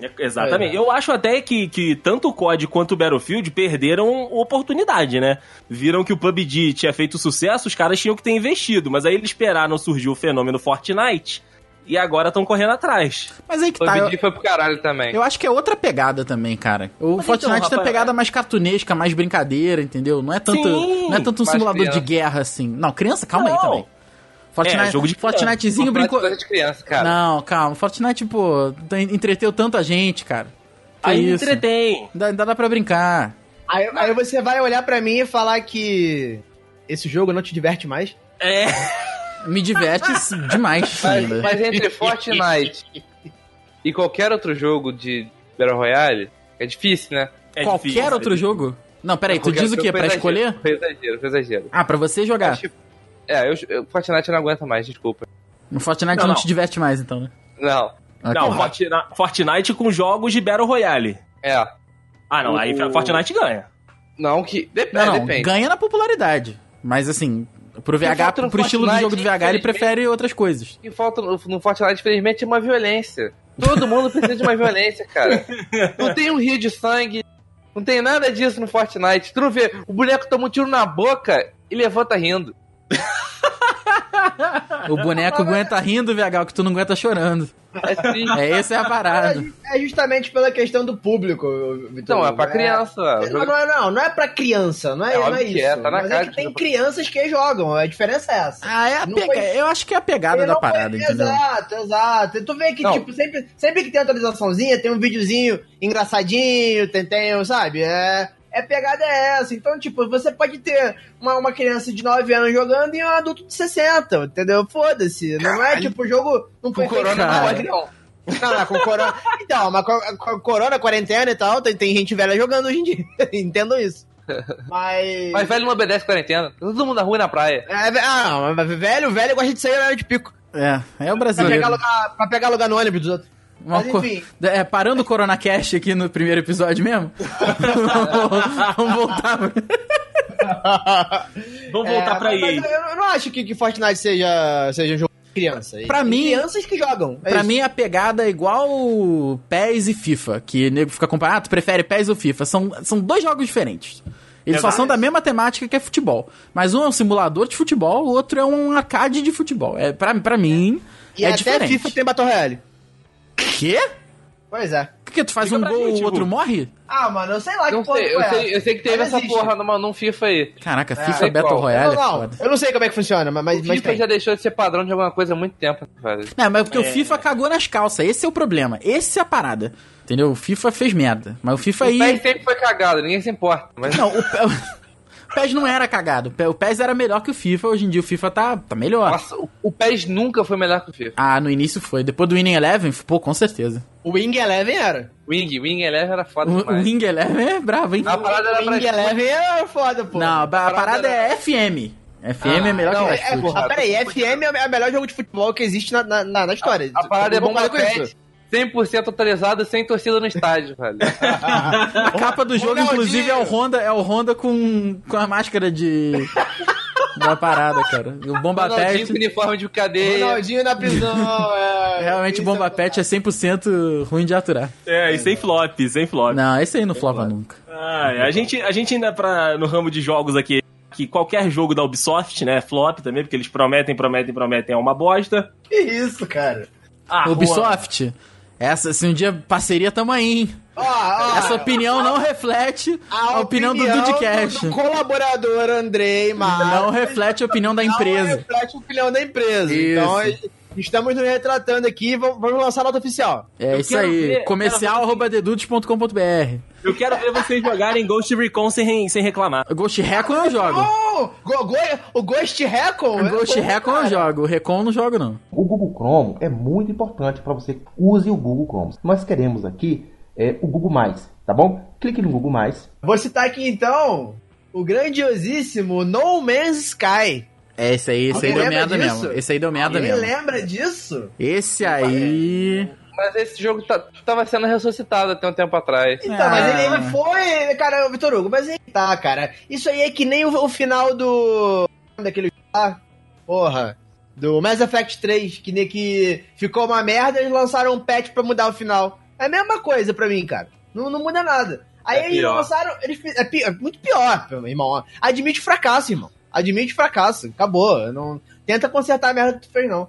É, Exatamente. Eu acho até que, que tanto o COD quanto o Battlefield perderam oportunidade, né? Viram que o PUBG tinha feito sucesso, os caras tinham que ter investido. Mas aí eles esperaram surgir o fenômeno Fortnite e agora estão correndo atrás. Mas aí que O tá. PUBG Eu, foi pro caralho também. eu acho que é outra pegada também, cara. O Mas Fortnite então, tem Rafael, pegada mais cartunesca, mais brincadeira, entendeu? Não é tanto, Sim, não é tanto um simulador criança. de guerra assim. Não, criança, calma aí Não. também. Fortnite, É, jogo de. Fortnitezinho Fortnite brincou. é coisa de criança, cara. Não, calma. Fortnite, pô, tem- entreteu tanta gente, cara. Que aí isso? entretém. Ainda, dá pra brincar. Aí, aí você vai olhar pra mim e falar que esse jogo não te diverte mais? É. Me diverte demais <laughs> Mas, mas entre Fortnite <laughs> e qualquer outro jogo de Battle Royale, é difícil, né? é Qualquer difícil, outro é jogo? Não, peraí, tu diz o quê? foi Pra exagero, escolher? Foi exagero, foi exagero. Ah, pra você jogar. Acho- É, eu, eu, Fortnite eu não aguenta mais, desculpa. No Fortnite Não, não, não. te diverte mais, então, né? Não, Ok. Não, Fortnite, Fortnite com jogos de Battle Royale. é. Ah, não, aí O- Fortnite ganha. Não, que. Dep Não, é, não, depende. ganha na popularidade. Mas assim, pro VH, pro estilo do Fortnite, jogo do VH, ele prefere outras coisas. O que falta no, no Fortnite, infelizmente, é uma violência. Todo mundo precisa de uma violência, cara. Não tem um rio de sangue, não tem nada disso no Fortnite. Tu não vê, o boneco toma um tiro na boca e levanta rindo. O boneco aguenta rindo, VH, que tu não aguenta chorando. É triste. É, essa é a parada. É justamente pela questão do público, Vitor. Não, é pra criança. o Não, não, é, não, não é pra criança, não é, É não é óbvio isso. que é, tá na Mas cara é que tem crianças que jogam, a diferença é essa. Ah, é a pega... foi- Eu acho que é a pegada da não foi- parada, entendeu? Exato, exato. Tu vê que, Não. tipo, sempre, sempre que tem atualizaçãozinha, tem um videozinho engraçadinho, tem, tem sabe? É, é pegada é essa. Então, tipo, você pode ter uma, uma criança de 9 anos jogando e um adulto de 60, entendeu? Foda-se. Não é tipo, o jogo não foi Com corona feito- não não. Não, não, com corona. Então, mas com, corona, quarentena e tal, tem, tem gente velha jogando hoje em dia. <laughs> Entendo isso. Mas. Mas velho não obedece quarentena. Todo mundo na rua e na praia. É, ve- ah, não, mas velho, velho gosta de sair na hora de pico. É, é o Pra brasileiro. pegar, lugar, pra pegar lugar no ônibus dos outros. Uma Mas co- enfim. É, parando o Corona Cast aqui no primeiro episódio mesmo. <laughs> Vamos voltar. <laughs> Vamos voltar É, pra mas eu não acho que, que Fortnite seja, seja um jogo de criança. Pra Tem mim- Crianças que jogam. é Pra isso. mim, a pegada é igual PES e FIFA, que o nego fica comparando, ah, tu prefere PES ou FIFA? São, são dois jogos diferentes. Eles só Exato. são da mesma temática que é futebol. Mas um é um simulador de futebol, o outro é um arcade de futebol. É, pra, pra mim, E é até diferente. FIFA tem Battle Royale. Quê? Pois é. Por que tu faz um gol e o outro Gu. morre? Ah, mano, eu sei lá Não que porra sei, que eu foi sei, essa. eu sei que teve Mas essa existe. porra numa, num FIFA aí. Caraca, É, FIFA Battle qual. Royale Não, é não, eu não sei como é que funciona, mas, O mas FIFA tem. já deixou de ser padrão de alguma coisa há muito tempo, velho. Não, mas porque o FIFA cagou nas calças. Esse é o problema. Esse é a parada. Entendeu? O FIFA fez merda. Mas o FIFA O aí. PES sempre foi cagado, ninguém se importa. Mas Não, o, o <laughs> PES não era cagado. O Pe- O PES era melhor que o FIFA. Hoje em dia o FIFA tá, tá melhor. nossa, o, o PES nunca foi melhor que o FIFA. Ah, no início foi. Depois do Winning Eleven, pô, com certeza. O Wing Eleven era. Wing, Wing Eleven era O, foda o demais. Wing Eleven é bravo, hein? A parada era O pra Wing Eleven era foda, pô. Não, a, a parada é FM. FM é melhor não, que o é, Food. porra. Ah, peraí, FM é o melhor jogo de futebol que existe na, na, na- história. A parada é bomba com pet. Isso. 100% autorizado, sem torcida no estádio, velho. <laughs> A capa do jogo, inclusive, é o Honda, é o Honda com, com a máscara de. <laughs> da parada, cara. O Bomba Ronaldinho com Pet. uniforme de cadeia. Ronaldinho na prisão. <laughs> É, Realmente, Isso Bomba é Pet é 100% ruim de aturar. É, e sem flop, sem flop. Não, esse aí não flova nunca. Ah, é. a, gente, a gente ainda pra, no ramo de jogos aqui, que qualquer jogo da Ubisoft, né, flop também, porque eles prometem, prometem, prometem, é uma bosta. Que isso, cara. Ah, Ubisoft, essa, se um dia parceria, tamo aí, hein? Ó, ó, Essa opinião não reflete a, opinião, do Dudcast. do colaborador Andrei Marcos. Não reflete a opinião da Não empresa. reflete a opinião da empresa. Isso. Então, estamos nos retratando aqui. Vamos, vamos lançar a nota oficial. É Eu isso aí. ver- comercial.dedudes.com.br Eu quero ver vocês jogarem Ghost Recon sem, sem reclamar. Ghost Recon eu jogo. Oh, go, go, o Ghost Recon. O Ghost é Recon eu jogo. O Recon eu não jogo, não. O Google Chrome é muito importante para você que use o Google Chrome. Nós queremos aqui é, o Google Mais, tá bom? Clique no Google Mais. Vou citar aqui então o grandiosíssimo No Man's Sky. É, esse aí, esse aí deu lembra merda disso? mesmo. Esse aí deu merda Alguém mesmo. lembra disso? Esse aí. Mas esse jogo tá, tava sendo ressuscitado até um tempo atrás. Então, Ah. mas ele, ele foi. Cara, Vitor Hugo, mas aí tá, cara. Isso aí é que nem o, o final do. Daquele. Ah, porra. Do Mass Effect 3, que nem que ficou uma merda, eles lançaram um patch pra mudar o final. É a mesma coisa pra mim, cara. Não, não muda nada. Aí É eles pior. lançaram. Eles, é, pi- é muito pior, meu irmão. Admite fracasso, irmão. Admite fracasso. Acabou. Não, tenta consertar a merda que tu fez, não.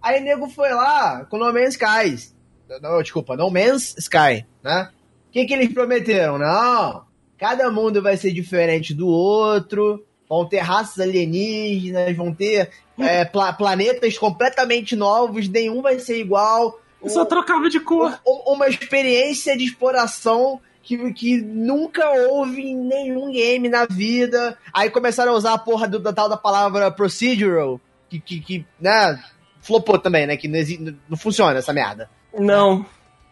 Aí o nego foi lá com No Man's Skies. Não, desculpa, No Man's Sky, né? O que, que eles prometeram? Não. Cada mundo vai ser diferente do outro. Vão ter raças alienígenas, vão ter é, pla- planetas completamente novos, nenhum vai ser igual. Eu só trocava de cor. Um- uma experiência de exploração que, que nunca houve em nenhum game na vida. Aí começaram a usar a porra do, da tal da palavra procedural, que, que, que né, flopou também, né? Que não, exi- não funciona essa merda. Não.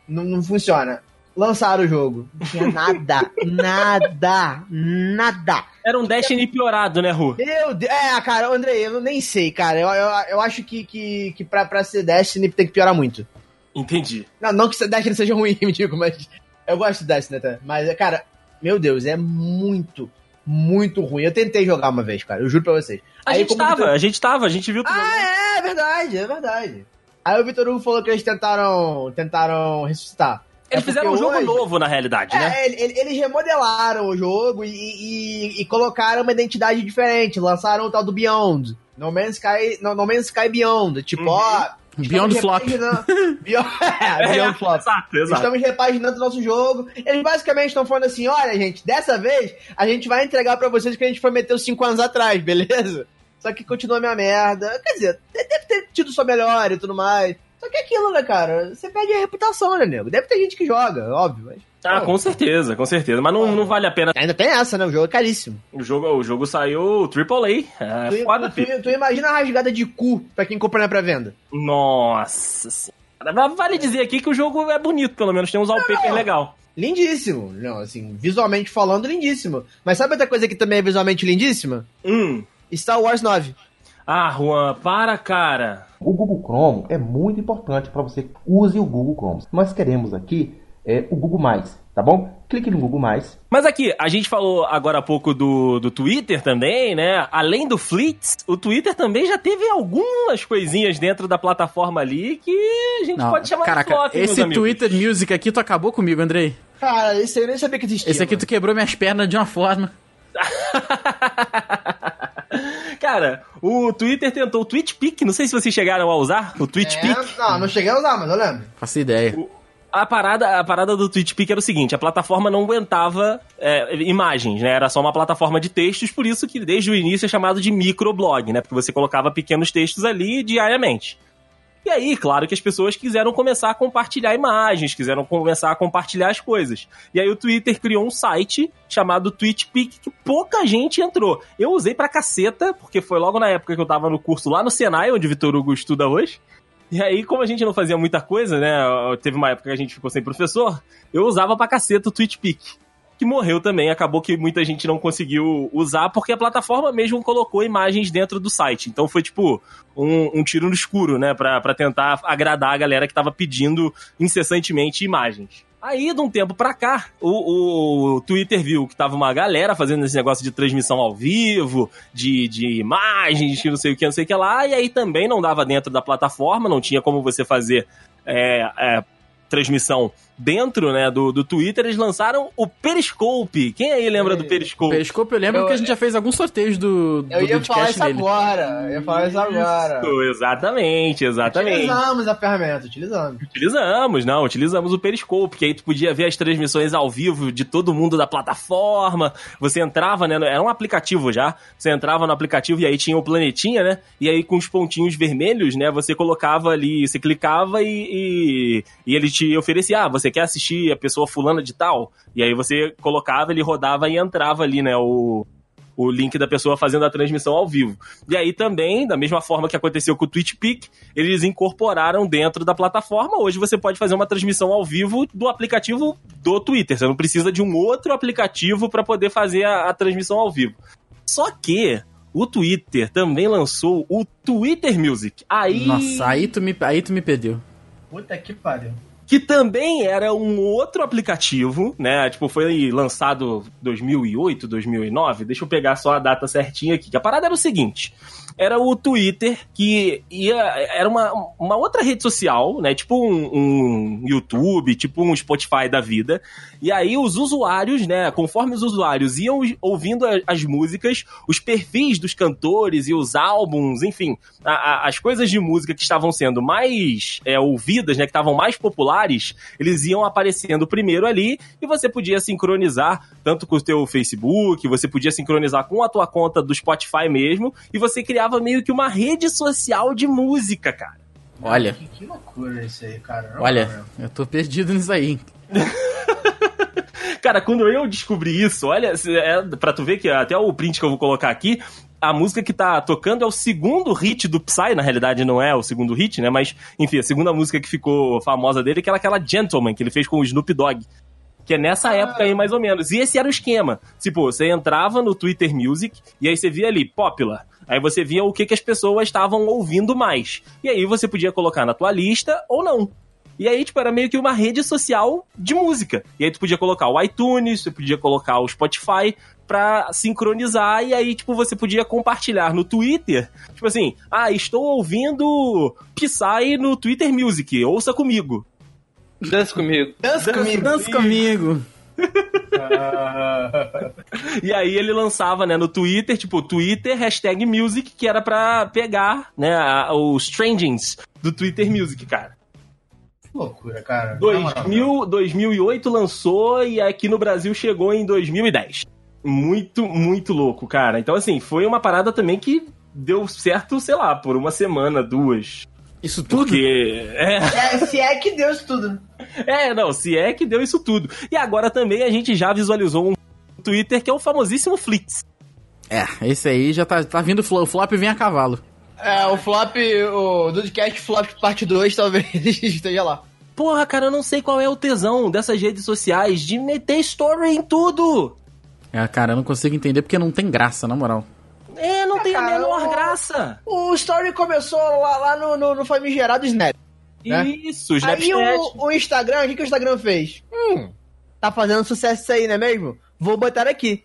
Não, não funciona. Lançaram o jogo. Não tinha nada, <laughs> nada, nada. Era um Destiny piorado, né, Ru? Meu Deus. É, cara, Andrei, eu nem sei, cara. Eu, eu, eu acho que, que, que pra, pra ser Destiny tem que piorar muito. Entendi. Não, não que Destiny seja ruim, me <laughs> digo, mas eu gosto de Destiny até. Mas, cara, meu Deus, é muito, muito ruim. Eu tentei jogar uma vez, cara, eu juro pra vocês. A Aí, gente tava, tu- a gente tava, a gente viu tudo. Ah, é, é verdade, é verdade. Aí o Vitor Hugo falou que eles tentaram, tentaram ressuscitar. Eles É fizeram um jogo hoje- novo, na realidade, né? É, ele- ele- eles remodelaram o jogo e, e- e colocaram uma identidade diferente. Lançaram o tal do Beyond. No Man's Sky, no, no Man's Sky Beyond. Tipo, Uhum. ó. Beyond Flop. <laughs> Beyond, <laughs> é, Beyond Flop. Exato, exato. Estamos repaginando o nosso jogo. Eles basicamente estão falando assim: olha, gente, dessa vez a gente vai entregar pra vocês o que a gente prometeu cinco anos atrás, beleza? Só que continua a minha merda. Quer dizer, de- deve ter tido sua melhora e tudo mais. Só que é aquilo, né, cara? Você perde a reputação, né, nego? Deve ter gente que joga, óbvio, mas. Ah, com certeza, com certeza. Mas não, não vale a pena. Ainda tem essa, né? O jogo é caríssimo. O jogo, o jogo saiu AAA. É tu, foda, tu, tu, tu imagina a rasgada de cu pra quem compra na pré-venda. Nossa senhora. Vale dizer aqui que o jogo é bonito, pelo menos. Tem um wallpaper legal. Lindíssimo. Não, assim, visualmente falando, lindíssimo. Mas sabe outra coisa que também é visualmente lindíssima? Hum. Star Wars 9. Ah, Juan, para, cara. O Google Chrome é muito importante para você que use o Google Chrome. Nós queremos aqui é, o Google Mais, tá bom? Clique no Google Mais. Mas aqui, a gente falou agora há pouco do, do Twitter também, né? Além do Fleets, o Twitter também já teve algumas coisinhas dentro da plataforma ali que a gente Não, pode chamar caraca, de flop, esse. Twitter Music aqui, tu acabou comigo, Andrei. Cara, esse aí eu nem sabia que existia. Esse aqui tu quebrou minhas pernas de uma forma. <laughs> Cara, o Twitter tentou o TweetPic, não sei se vocês chegaram a usar o TweetPic. É, não, não cheguei a usar, mas eu lembro. Faço ideia. A parada, a parada do TweetPic era o seguinte, a plataforma não aguentava é, imagens, né? Era só uma plataforma de textos, por isso que desde o início é chamado de microblog, né? Porque você colocava pequenos textos ali diariamente. E aí, claro que as pessoas quiseram começar a compartilhar imagens, quiseram começar a compartilhar as coisas. E aí o Twitter criou um site chamado TweetPic que pouca gente entrou. Eu usei pra caceta, porque foi logo na época que eu tava no curso lá no Senai, onde o Vitor Hugo estuda hoje. E aí, como a gente não fazia muita coisa, né? Teve uma época que a gente ficou sem professor, eu usava pra caceta o TweetPic que morreu também. Acabou que muita gente não conseguiu usar porque a plataforma mesmo colocou imagens dentro do site. Então foi tipo um, um tiro no escuro, né? Pra, tentar agradar a galera que tava pedindo incessantemente imagens. Aí, de um tempo pra cá, o, o Twitter viu que tava uma galera fazendo esse negócio de transmissão ao vivo, de, de imagens, não sei o que, não sei o que lá, e aí também não dava dentro da plataforma, não tinha como você fazer é, é, transmissão dentro, né, do, do Twitter, eles lançaram o Periscope. Quem aí lembra do Periscope? Periscope, eu lembro Eu- que a gente já fez alguns sorteios do, do Eu ia falar isso nele. agora. Eu ia falar isso agora. Isso, exatamente, exatamente. Utilizamos a ferramenta, utilizamos. Utilizamos, não, utilizamos o Periscope, que aí tu podia ver as transmissões ao vivo de todo mundo da plataforma. Você entrava, né? Era um aplicativo já. Você entrava no aplicativo e aí tinha o planetinha, né? E aí com os pontinhos vermelhos, né? Você colocava ali, você clicava e, e, e ele te oferecia, ah, você quer assistir a pessoa fulana de tal? E aí você colocava, ele rodava e entrava ali, né? O, o link da pessoa fazendo a transmissão ao vivo. E aí também, da mesma forma que aconteceu com o TwitchPic, eles incorporaram dentro da plataforma. Hoje você pode fazer uma transmissão ao vivo do aplicativo do Twitter. Você não precisa de um outro aplicativo para poder fazer a, a transmissão ao vivo. Só que o Twitter também lançou o Twitter Music. Aí Nossa, aí tu, me, aí tu me perdeu. Puta que pariu. Que também era um outro aplicativo, né? Tipo, foi lançado 2008, 2009. Deixa eu pegar só a data certinha aqui. Que a parada era o seguinte: era o Twitter que ia era uma, uma outra rede social, né? Tipo um, um YouTube, tipo um Spotify da vida. E aí os usuários, né? Conforme os usuários iam ouvindo as músicas, os perfis dos cantores e os álbuns, enfim, a- a- as coisas de música que estavam sendo mais é, ouvidas, né? Que estavam mais populares, eles iam aparecendo primeiro ali e você podia sincronizar tanto com o teu Facebook, você podia sincronizar com a tua conta do Spotify mesmo e você criava meio que uma rede social de música, cara. Olha, Que, que loucura isso aí, cara. Não, olha, eu tô perdido nisso aí. <laughs> Cara, quando eu descobri isso, olha, se- é pra tu ver que até o print que eu vou colocar aqui, a música que tá tocando é o segundo hit do Psy, na realidade não é o segundo hit, né? Mas, enfim, a segunda música que ficou famosa dele é aquela, aquela Gentleman, que ele fez com o Snoop Dogg. Que é nessa época aí, mais ou menos. E esse era o esquema. Tipo, você entrava no Twitter Music e aí você via ali, Popular. Aí você via o que, que as pessoas estavam ouvindo mais. E aí você podia colocar na tua lista ou não. E aí, tipo, era meio que uma rede social de música. E aí tu podia colocar o iTunes, tu podia colocar o Spotify pra sincronizar. E aí, tipo, você podia compartilhar no Twitter. Tipo assim, ah, estou ouvindo Psy no Twitter Music, ouça comigo. Dança comigo. Dança comigo. Dança comigo. <laughs> E aí ele lançava, né, no Twitter, tipo, Twitter, hashtag Music, que era pra pegar, né, os trendings do Twitter Music, cara. Que loucura, cara. Na moral. 2000, 2008 lançou e aqui no Brasil chegou em 2010. Muito, muito louco, cara. Então, assim, foi uma parada também que deu certo, sei lá, por uma semana, duas. Isso tudo? Porque. É, É, se é que deu isso tudo. <laughs> é, não, se é que deu isso tudo. E agora também a gente já visualizou um Twitter que é o famosíssimo Flix. É, esse aí já tá, tá vindo o flop vem a cavalo. É, o flop, o Dudecast Flop parte 2 <laughs> talvez esteja lá. Porra, cara, eu não sei qual é o tesão dessas redes sociais de meter story em tudo. É, cara, eu não consigo entender porque não tem graça, na moral. É, não tem a cara, menor eu- graça. O Story começou lá, lá no, no, no famigerado Snap. Né? Isso, Aí Snapchat. o, o Instagram, o que, que o Instagram fez? Hum, tá fazendo sucesso isso aí, não é mesmo? Vou botar aqui.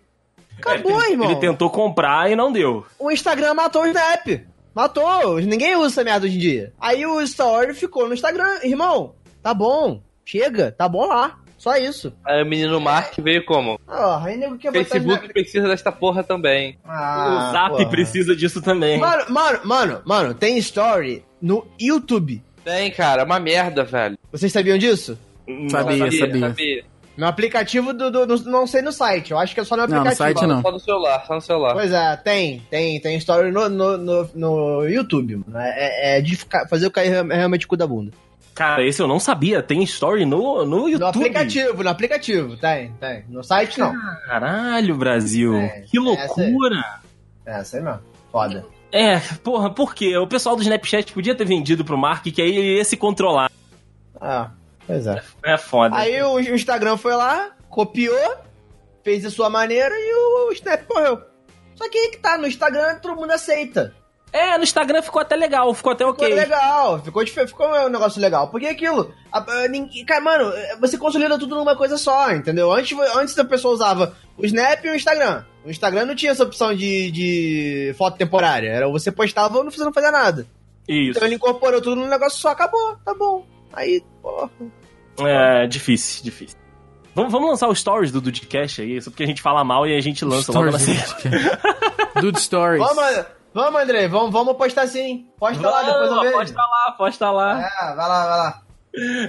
Acabou, ele, irmão. Ele tentou comprar e não deu. O Instagram matou o Snap. Matou. Ninguém usa essa merda hoje em dia. Aí o Story ficou no Instagram. Irmão, tá bom. Chega, tá bom lá. Só isso. Aí o menino Mark veio como? Ah, aí nego quer Facebook precisa desta porra também. Ah, o Zap porra. precisa disso também. Mano, mano, mano, mano, tem story no YouTube. Tem, cara, é uma merda, velho. Vocês sabiam disso? Sabia, sabia. No aplicativo do, do- do- Não sei no site, eu acho que é só no Não, no aplicativo. site não. Só no celular, só no celular. Pois é, tem, tem, tem story no, no, no, no YouTube, mano. É, é de ficar, fazer o cair real- realmente cu da bunda. Cara, esse eu não sabia. Tem story no, no YouTube. No aplicativo, no aplicativo, tem, tem. No site não. Caralho, Brasil. É, que loucura. É, sei mesmo. Foda. É, porra, por quê? O pessoal do Snapchat podia ter vendido pro Mark que aí ele ia se controlar. Ah, pois é. É foda. Aí o, Instagram foi lá, copiou, fez a sua maneira e o, o Snap morreu. Só que aí que tá, no Instagram todo mundo aceita. É, no Instagram ficou até legal, ficou até Ficou ok. legal, ficou, ficou um negócio legal. Porque aquilo, a- a- ninguém- cara, mano, você consolida tudo numa coisa só, entendeu? Antes, antes a pessoa usava o Snap e o Instagram. O Instagram não tinha essa opção de, de foto temporária. Era você postava ou não você não fazia nada. Isso. Então ele incorporou tudo num negócio só, acabou, tá bom. Aí, porra. É, difícil, difícil. Vamos, vamos lançar os stories do Dudcast aí, só porque a gente fala mal e a gente lança logo na Stories. Dude Stories. Vamos, vamos, André, vamos, vamos postar sim. Posta lá, depois eu Vamos, vejo. Posta lá, posta lá. É, vai lá, vai lá.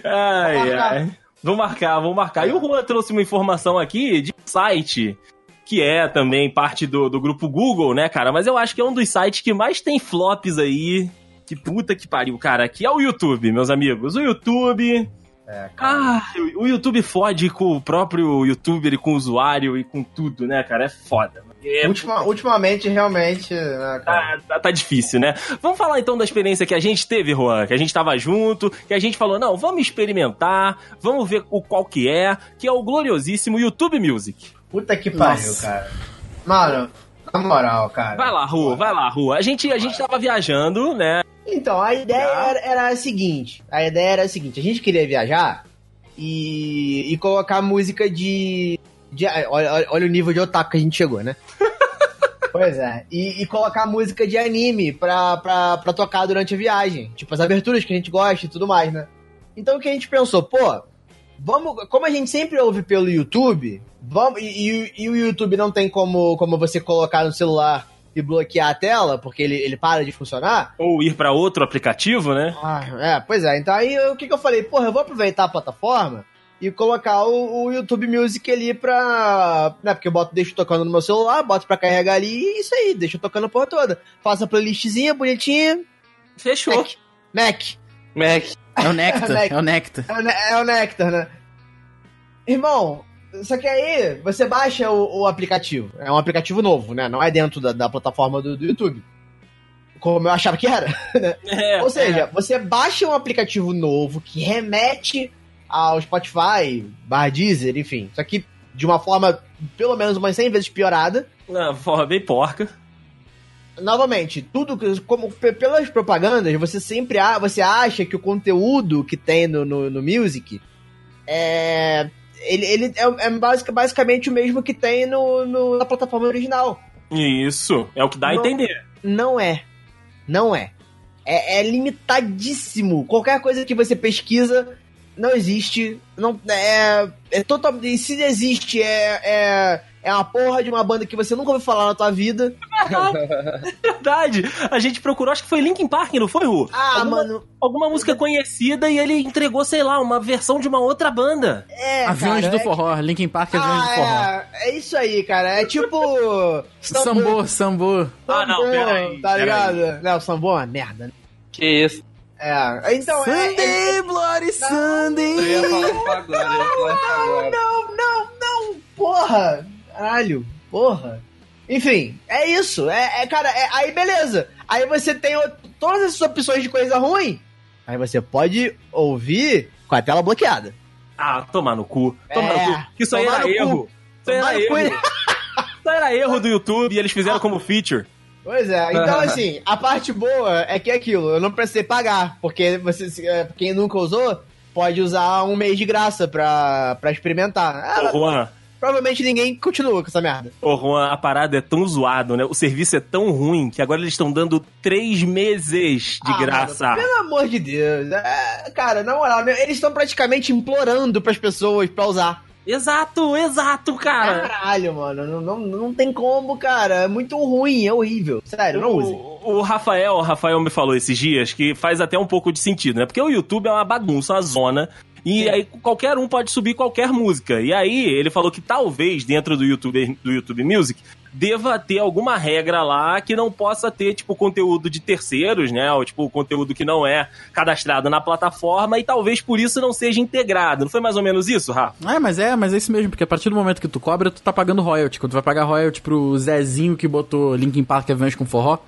Ai, Vamos marcar. ai. Vamos marcar, vamos marcar. E o Juan trouxe uma informação aqui de site que é também parte do, do grupo Google, né, cara? Mas eu acho que é um dos sites que mais tem flops aí. Que puta que pariu, cara. Que é o YouTube, meus amigos. O YouTube. É, Ah, o YouTube fode com o próprio youtuber e com o usuário e com tudo, né, cara? É foda. É, Ultima- ultimamente, realmente, né, cara. Tá, tá- tá difícil, né? Vamos falar então da experiência que a gente teve, Juan, que a gente tava junto, que a gente falou, não, vamos experimentar, vamos ver o qual que é, que é o gloriosíssimo YouTube Music. Puta que pariu, Nossa. cara. Mano, na moral, cara. Vai lá, Rua, vai lá, Rua. A gente, a gente tava viajando, né? Então, a ideia era, era a seguinte. A ideia era a seguinte, a gente queria viajar e, e colocar música de... de olha, olha- olha o nível de otaku que a gente chegou, né? <laughs> pois é. E, e colocar música de anime pra, pra, pra tocar durante a viagem. Tipo, as aberturas que a gente gosta e tudo mais, né? Então o que a gente pensou, pô, vamos. Como a gente sempre ouve pelo YouTube, vamos. E, e- e o YouTube não tem como, como você colocar no celular e bloquear a tela, porque ele, ele para de funcionar. Ou ir pra outro aplicativo, né? Ah, é, pois é. Então aí o que, que eu falei? Porra, eu vou aproveitar a plataforma e colocar o, o YouTube Music ali pra. Né, porque eu boto, deixo tocando no meu celular, boto pra carregar ali e isso aí, deixo tocando a porra toda. Faço a playlistzinha bonitinha. Fechou. Mac. Mac. Mac. É o Nectar, é o Nectar. É o, Ne- é o Nectar, né? Irmão, só que aí você baixa o, o aplicativo. É um aplicativo novo, né? Não é dentro da, da plataforma do, do YouTube. Como eu achava que era. <laughs> É, Ou seja, você baixa um aplicativo novo que remete ao Spotify, Bar Deezer, enfim. Só que de uma forma, pelo menos umas 100 vezes piorada. na forma bem porca. Novamente, tudo que- como pe- pelas propagandas, você sempre a- você acha que o conteúdo que tem no, no, no Music é ele, ele é, é basic- basicamente o mesmo que tem no, no- na plataforma original. Isso, é o que dá a Não. entender. Não é. Não é. É, é limitadíssimo. Qualquer coisa que você pesquisa não existe. Não, é, é total, e se existe, é, é, é uma porra de uma banda que você nunca ouviu falar na tua vida. <laughs> Verdade. A gente procurou, acho que foi Linkin Park, não foi, Ru? Ah, alguma, mano. Alguma música conhecida e ele entregou, sei lá, uma versão de uma outra banda. É, Aviões cara, do é forró, Linkin Park Aviões do Ah, forró. é, é isso aí, cara. É tipo. <laughs> Sambô, sambô. Ah, não, Sambô, peraí, Tá ligado? Não, Sambô é uma merda. né? Que isso? É, então. é- é- Bloody Eu Sunday. ia falar isso agora, eu ia falar isso agora. Não, não, não, porra! Caralho, porra. Enfim, é isso. É, é, cara, é- aí beleza. Aí você tem o- todas essas opções de coisa ruim. Aí você pode ouvir com a tela bloqueada. Ah, tomar no cu. Tomar É, no cu. Que Isso aí era cu. erro. Isso aí era cu. erro. Isso aí era erro do YouTube e eles fizeram como feature. Pois é, então <laughs> assim, a parte boa é que é aquilo, eu não precisei pagar, porque você, é, quem nunca usou, pode usar um mês de graça pra, pra experimentar. Ah, Ô, Juan, provavelmente ninguém continua com essa merda. Ô, Juan, a parada é tão zoado, né? O serviço é tão ruim que agora eles estão dando três meses de Ah, graça. mano, pelo amor de Deus. É, cara, na moral, meu, eles estão praticamente implorando pras pessoas pra usar. Exato, exato, cara. Caralho, mano. Não, não, não tem como, cara. É muito ruim, é horrível. Sério, não use. O, o Rafael, o Rafael me falou esses dias que faz até um pouco de sentido, né? Porque o YouTube é uma bagunça, uma zona. E aí qualquer um pode subir qualquer música. E aí ele falou que talvez dentro do YouTube, do YouTube Music deva ter alguma regra lá que não possa ter, tipo, conteúdo de terceiros, né? Ou, tipo, conteúdo que não é cadastrado na plataforma e talvez por isso não seja integrado. Não foi mais ou menos isso, Rafa? É, mas é, mas é isso mesmo, porque a partir do momento que tu cobra, tu tá pagando royalty. Quando tu vai pagar royalty pro Zezinho que botou Linkin Park Avenge com forró,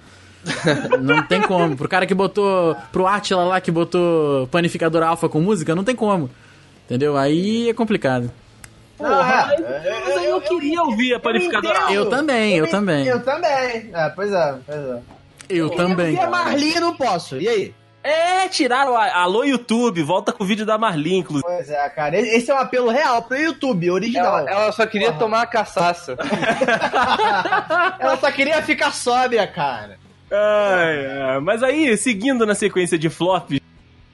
<laughs> não tem como. Pro cara que botou, pro Atila lá que botou panificador alfa com música, não tem como. Entendeu? Aí é complicado. Não, é. Mas aí eu queria ouvir a panificadora. Eu também, eu também. Eu também. É, pois é, pois é. Eu também. E a Marli eu não posso. E aí? É, tiraram a Alô YouTube, volta com o vídeo da Marli, inclusive. Pois é, cara. Esse é um apelo real pro YouTube, original. Ela, ela só queria Porra. tomar a caçaça. <laughs> Ela só queria ficar sóbria, cara. Ai, ai. Mas aí, seguindo na sequência de flops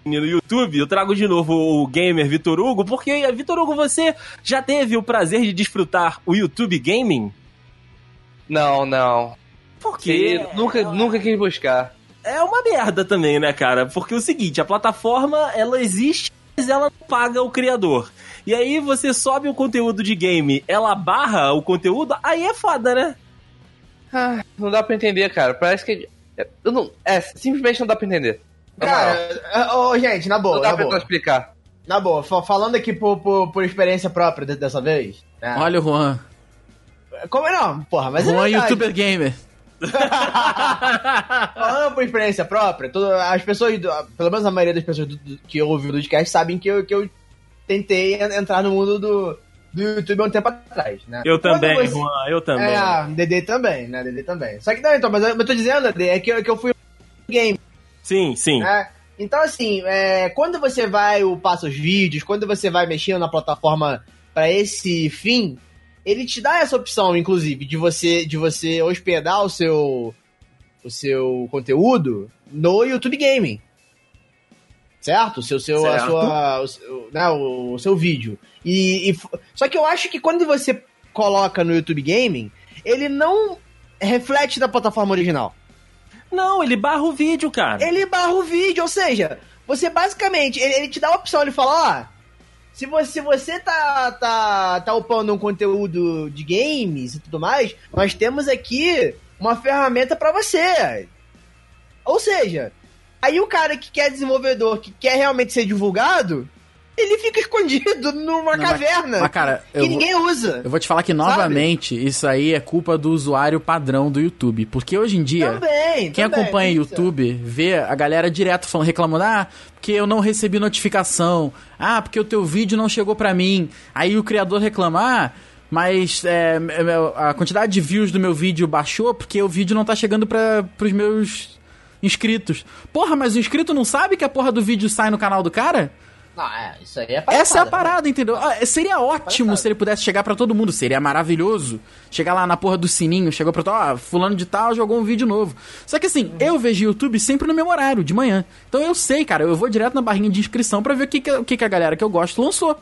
no YouTube, eu trago de novo o gamer Vitor Hugo, porque, Vitor Hugo, você já teve o prazer de desfrutar o YouTube Gaming? Não, não. Por quê? nunca, nunca quis buscar. É uma merda também, né, cara? Porque é o seguinte, a plataforma, ela existe, mas ela não paga o criador. E aí você sobe o conteúdo de game, ela barra o conteúdo, aí é foda, né? Ah, não dá pra entender, cara. Parece que. Eu não, é, simplesmente não dá pra entender. Cara, ô, gente, na boa, não dá na pra boa. explicar. Na boa, fa- falando aqui por, por, por experiência própria de- dessa vez. né? Olha o Juan. Como não? Porra, mas é Juan verdade. YouTuber Gamer. <laughs> Falando por experiência própria, toda- as pessoas, pelo menos a maioria das pessoas do- do- que ouvem o podcast sabem que eu, que eu tentei en- entrar no mundo do, do YouTube há um tempo atrás, né? Eu Quando também, você- Juan, eu também. É, Dedê também, né? Dedê também. Só que não, então, mas eu, eu tô dizendo, Dedê, é que, eu- que eu fui um game, Sim, sim. né? Então, assim, é, quando você vai upar os vídeos, quando você vai mexendo na plataforma pra esse fim, ele te dá essa opção, inclusive, de você, de você hospedar o seu, o seu conteúdo no YouTube Gaming. Certo? O seu, seu, A Certo. sua, o, seu, né, o, o seu vídeo. E, e só que eu acho que quando você coloca no YouTube Gaming, ele não reflete na plataforma original. Não, ele barra o vídeo, cara. Ele barra o vídeo, ou seja, você basicamente, ele, ele te dá a opção, ele fala, ó, se você, se você tá, tá, tá upando um conteúdo de games e tudo mais, nós temos aqui uma ferramenta pra você. Ou seja, aí o cara que quer desenvolvedor, que quer realmente ser divulgado, ele fica escondido numa Não, caverna Mas, cara, que eu vou, ninguém usa. eu vou te falar que novamente isso aí é culpa do usuário padrão do YouTube. Porque hoje em dia. Também, Quem também, acompanha ser. YouTube vê a galera direto falando, reclamando, ah, porque eu não recebi notificação, ah, porque o teu vídeo não chegou pra mim. Aí o criador reclama, ah, mas é, a quantidade de views do meu vídeo baixou porque o vídeo não tá chegando para pros meus inscritos. Porra, mas o inscrito não sabe que a porra do vídeo sai no canal do cara? Não, é, isso aí é Essa é a palhaçada, parada, entendeu? Ah, seria ótimo se ele pudesse chegar pra todo mundo, seria maravilhoso. Chegar lá na porra do sininho, chegou pra todo, ó, fulano de tal jogou um vídeo novo. Só que assim, eu vejo YouTube sempre no meu horário, de manhã. Então eu sei, cara, eu vou direto na barrinha de inscrição pra ver o que, que, que, a galera que eu gosto lançou.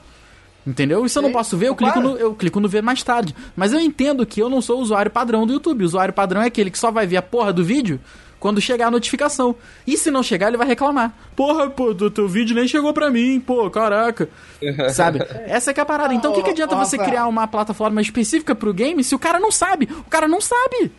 Entendeu? E se eu não posso ver, eu clico, no, eu clico no ver mais tarde. Mas eu entendo que eu não sou o usuário padrão do YouTube. O usuário padrão é aquele que só vai ver a porra do vídeo quando chegar a notificação. E se não chegar, ele vai reclamar. Porra, pô, do teu vídeo nem chegou pra mim, pô, caraca. <laughs> Sabe? Essa é que é a parada. Então o que, que adianta você criar uma plataforma específica pro game se o cara não sabe? O cara não sabe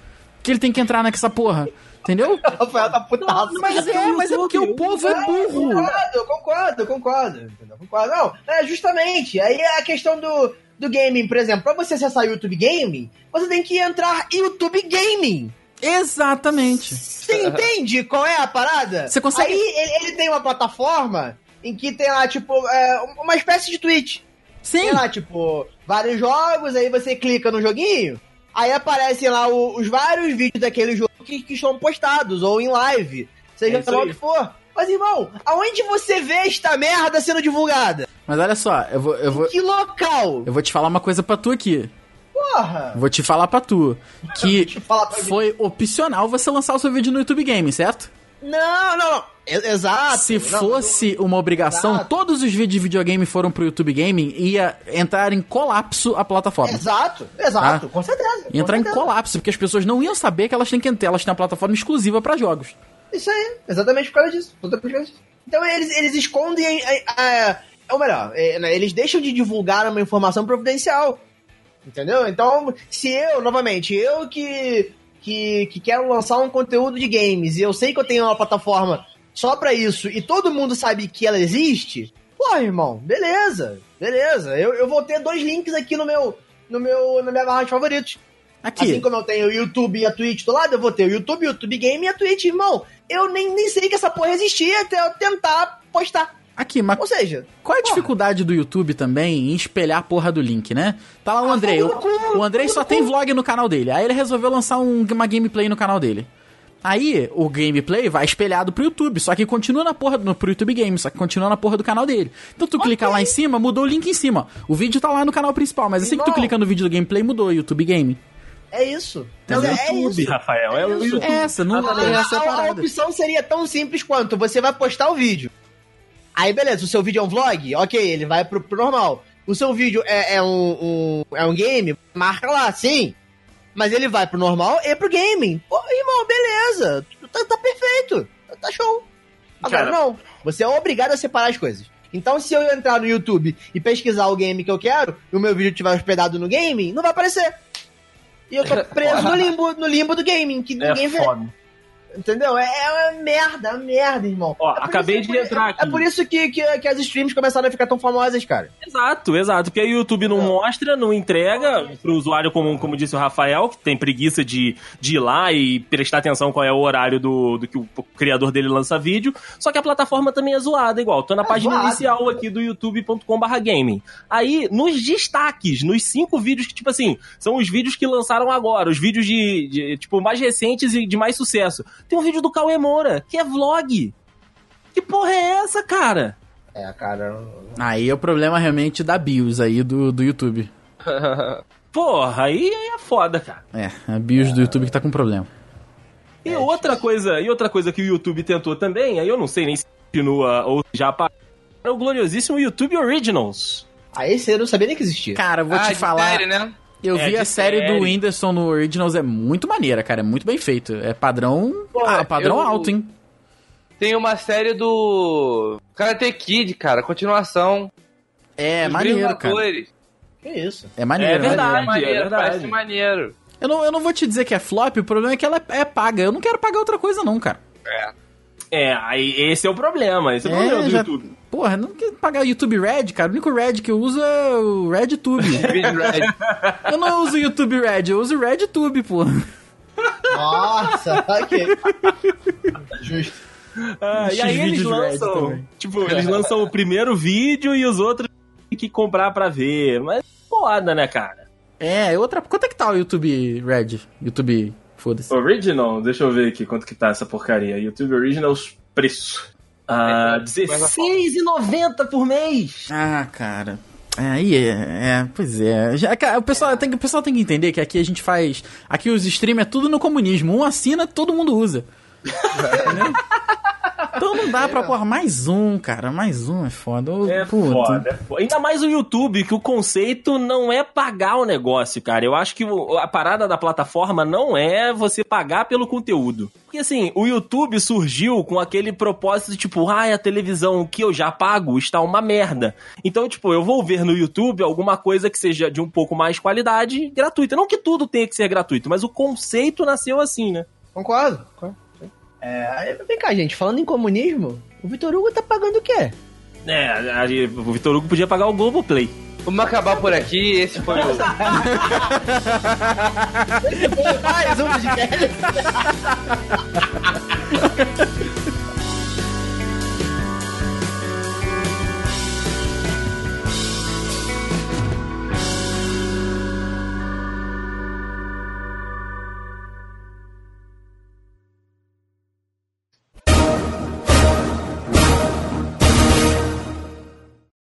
que ele tem que entrar nessa porra. Entendeu? Rafael tá putaço. Mas é, mas é porque o povo é burro. Concordo, concordo, concordo. entendeu? Concordo. Não, é justamente. Aí é a questão do, do gaming, por exemplo. Pra você acessar o YouTube Gaming, você tem que entrar YouTube Gaming. Exatamente. Você entende qual é a parada? Você consegue- Aí ele, ele tem uma plataforma em que tem lá, tipo, é, uma espécie de Twitch. Sim. Tem lá, tipo, vários jogos, aí você clica no joguinho, aí aparecem lá o- os vários vídeos daquele jogo que, que estão postados, ou em live, seja É lá o que for. Mas, irmão, aonde você vê esta merda sendo divulgada? Mas olha só, eu vou, eu vou, Que local? eu vou te falar uma coisa pra tu aqui. Porra! Vou te falar pra tu. Que pra mim. foi opcional você lançar o seu vídeo no YouTube Game, certo? Não, não, não. Exato. Se Não, fosse uma obrigação, Exato. todos os vídeos de videogame foram pro YouTube Gaming, ia entrar em colapso a plataforma. Exato, exato, Ah. com certeza. Ia entrar com em certeza. colapso, porque as pessoas não iam saber que elas têm que ter, elas têm uma plataforma exclusiva pra jogos. Isso aí, exatamente por causa disso. Então eles, eles escondem. A, a- ou melhor, é, né, eles deixam de divulgar uma informação providencial. Entendeu? Então, se eu, novamente, eu que, que, que quero lançar um conteúdo de games e eu sei que eu tenho uma plataforma só pra isso e todo mundo sabe que ela existe, pô, irmão, beleza, beleza. Eu, eu vou ter dois links aqui no meu, no meu, na minha barra de favoritos. Aqui. Assim como eu tenho o YouTube e a Twitch do lado, eu vou ter o YouTube, o YouTube Game e a Twitch, irmão. Eu nem, nem sei que essa porra existia até eu tentar postar. Aqui, mas Ou seja, qual é a porra. dificuldade do YouTube também em espelhar a porra do link, né? Tá lá o Ah, Andrei. O, o Andrei só tem vlog no canal dele. Aí ele resolveu lançar um- uma gameplay no canal dele. Aí, o gameplay vai espelhado pro YouTube, só que continua na porra do, pro YouTube Game, só que continua na porra do canal dele. Então tu clica lá em cima, mudou o link em cima. O vídeo tá lá no canal principal, mas assim que tu Irmão. clica no vídeo do gameplay, mudou o YouTube Game. é isso. É o é, é YouTube, isso. Rafael. É o isso. YouTube. Essa, não Ah, é essa a a, opção seria tão simples quanto você vai postar o vídeo. Aí, beleza, o seu vídeo é um vlog, ok, ele vai pro, pro normal. O seu vídeo é, é um, um- é um game, marca lá, sim. Mas ele vai pro normal e pro gaming. Pô, irmão, beleza. Tá, tá perfeito. Tá, tá show. Agora, Cara- não. Você é obrigado a separar as coisas. Então, se eu entrar no YouTube e pesquisar o game que eu quero, e o meu vídeo estiver hospedado no gaming, não vai aparecer. E eu tô preso no limbo, no limbo do gaming, que ninguém É vê. Entendeu? É, é uma merda, é uma merda, irmão. Ó, É acabei isso- de é- entrar É, aqui. por isso que, que, que as streams começaram a ficar tão famosas, cara. Exato, exato. Porque aí o YouTube não mostra, não entrega pro usuário, como, como disse o Rafael, que tem preguiça de, de ir lá e prestar atenção qual é o horário do, do que o criador dele lança vídeo. Só que a plataforma também é zoada, igual. Tô na página zoada. inicial aqui do youtube.com.br gaming. Aí, nos destaques, nos cinco vídeos que, tipo assim, são os vídeos que lançaram agora, os vídeos de, de, tipo, mais recentes e de mais sucesso. Tem um vídeo do Cauê Moura, que é vlog. Que porra é essa, cara? É, cara. Aí é o problema realmente da BIOS aí do, do YouTube. <laughs> Porra, aí é foda, cara. É, a BIOS do YouTube que tá com problema. E outra coisa, e outra coisa que o YouTube tentou também, aí eu não sei nem se continua ou já apagou, é o gloriosíssimo YouTube Originals. Aí você não sabia nem que existia. Cara, eu vou ah, te falar. série, né? Eu É, vi a de série, do série. Whindersson no Originals, é muito maneira, cara. É muito bem feito. É padrão. Pô, ah, padrão eu- alto, hein? Tem uma série do Karate Kid, cara, continuação. É, Os maneiro, cara. Que isso? É maneiro. É verdade. maneiro. maneiro, é verdade. parece maneiro. Eu não, eu não vou te dizer que é flop, o problema é que ela é, é paga. Eu não quero pagar outra coisa, não, cara. É, aí esse é o problema, esse é o problema do já- YouTube. Porra, não quero pagar o YouTube Red, cara. O único Red que eu uso é o RedTube. <laughs> Red. eu não uso o YouTube Red, eu uso o RedTube, pô. Nossa, ok. Justo. Ah, e aí eles lançam, tipo, eles lançam o primeiro vídeo e os outros tem que comprar pra ver. Mas é foda, né, cara? É, outra. Quanto é que tá o YouTube Red? YouTube. Foda-se. Original, deixa eu ver aqui quanto que tá essa porcaria. YouTube Originals preço. Ah, R$16,90 por mês. Ah, cara. É, aí é, é, pois é. Já, o, pessoal tem, que- o pessoal tem que entender que aqui a gente faz. Aqui os streams é tudo no comunismo. Um assina, todo mundo usa. Entendeu? Então não dá pra pôr mais um, cara. Mais um é foda. Ô, É puta. foda, é foda. Ainda mais o YouTube, que o conceito não é pagar o negócio, cara. Eu acho que a parada da plataforma não é você pagar pelo conteúdo. Porque assim, o YouTube surgiu com aquele propósito de tipo, ah, a televisão que eu já pago está uma merda. Então, tipo, eu vou ver no YouTube alguma coisa que seja de um pouco mais qualidade gratuita. Não que tudo tenha que ser gratuito, mas o conceito nasceu assim, né? Concordo. concordo. É, vem cá, gente. Falando em comunismo, o Vitor Hugo tá pagando o quê? É, a- o Vitor Hugo podia pagar o Globoplay. Vamos acabar por aqui. Esse foi o. <laughs> Mais um podcast. <laughs>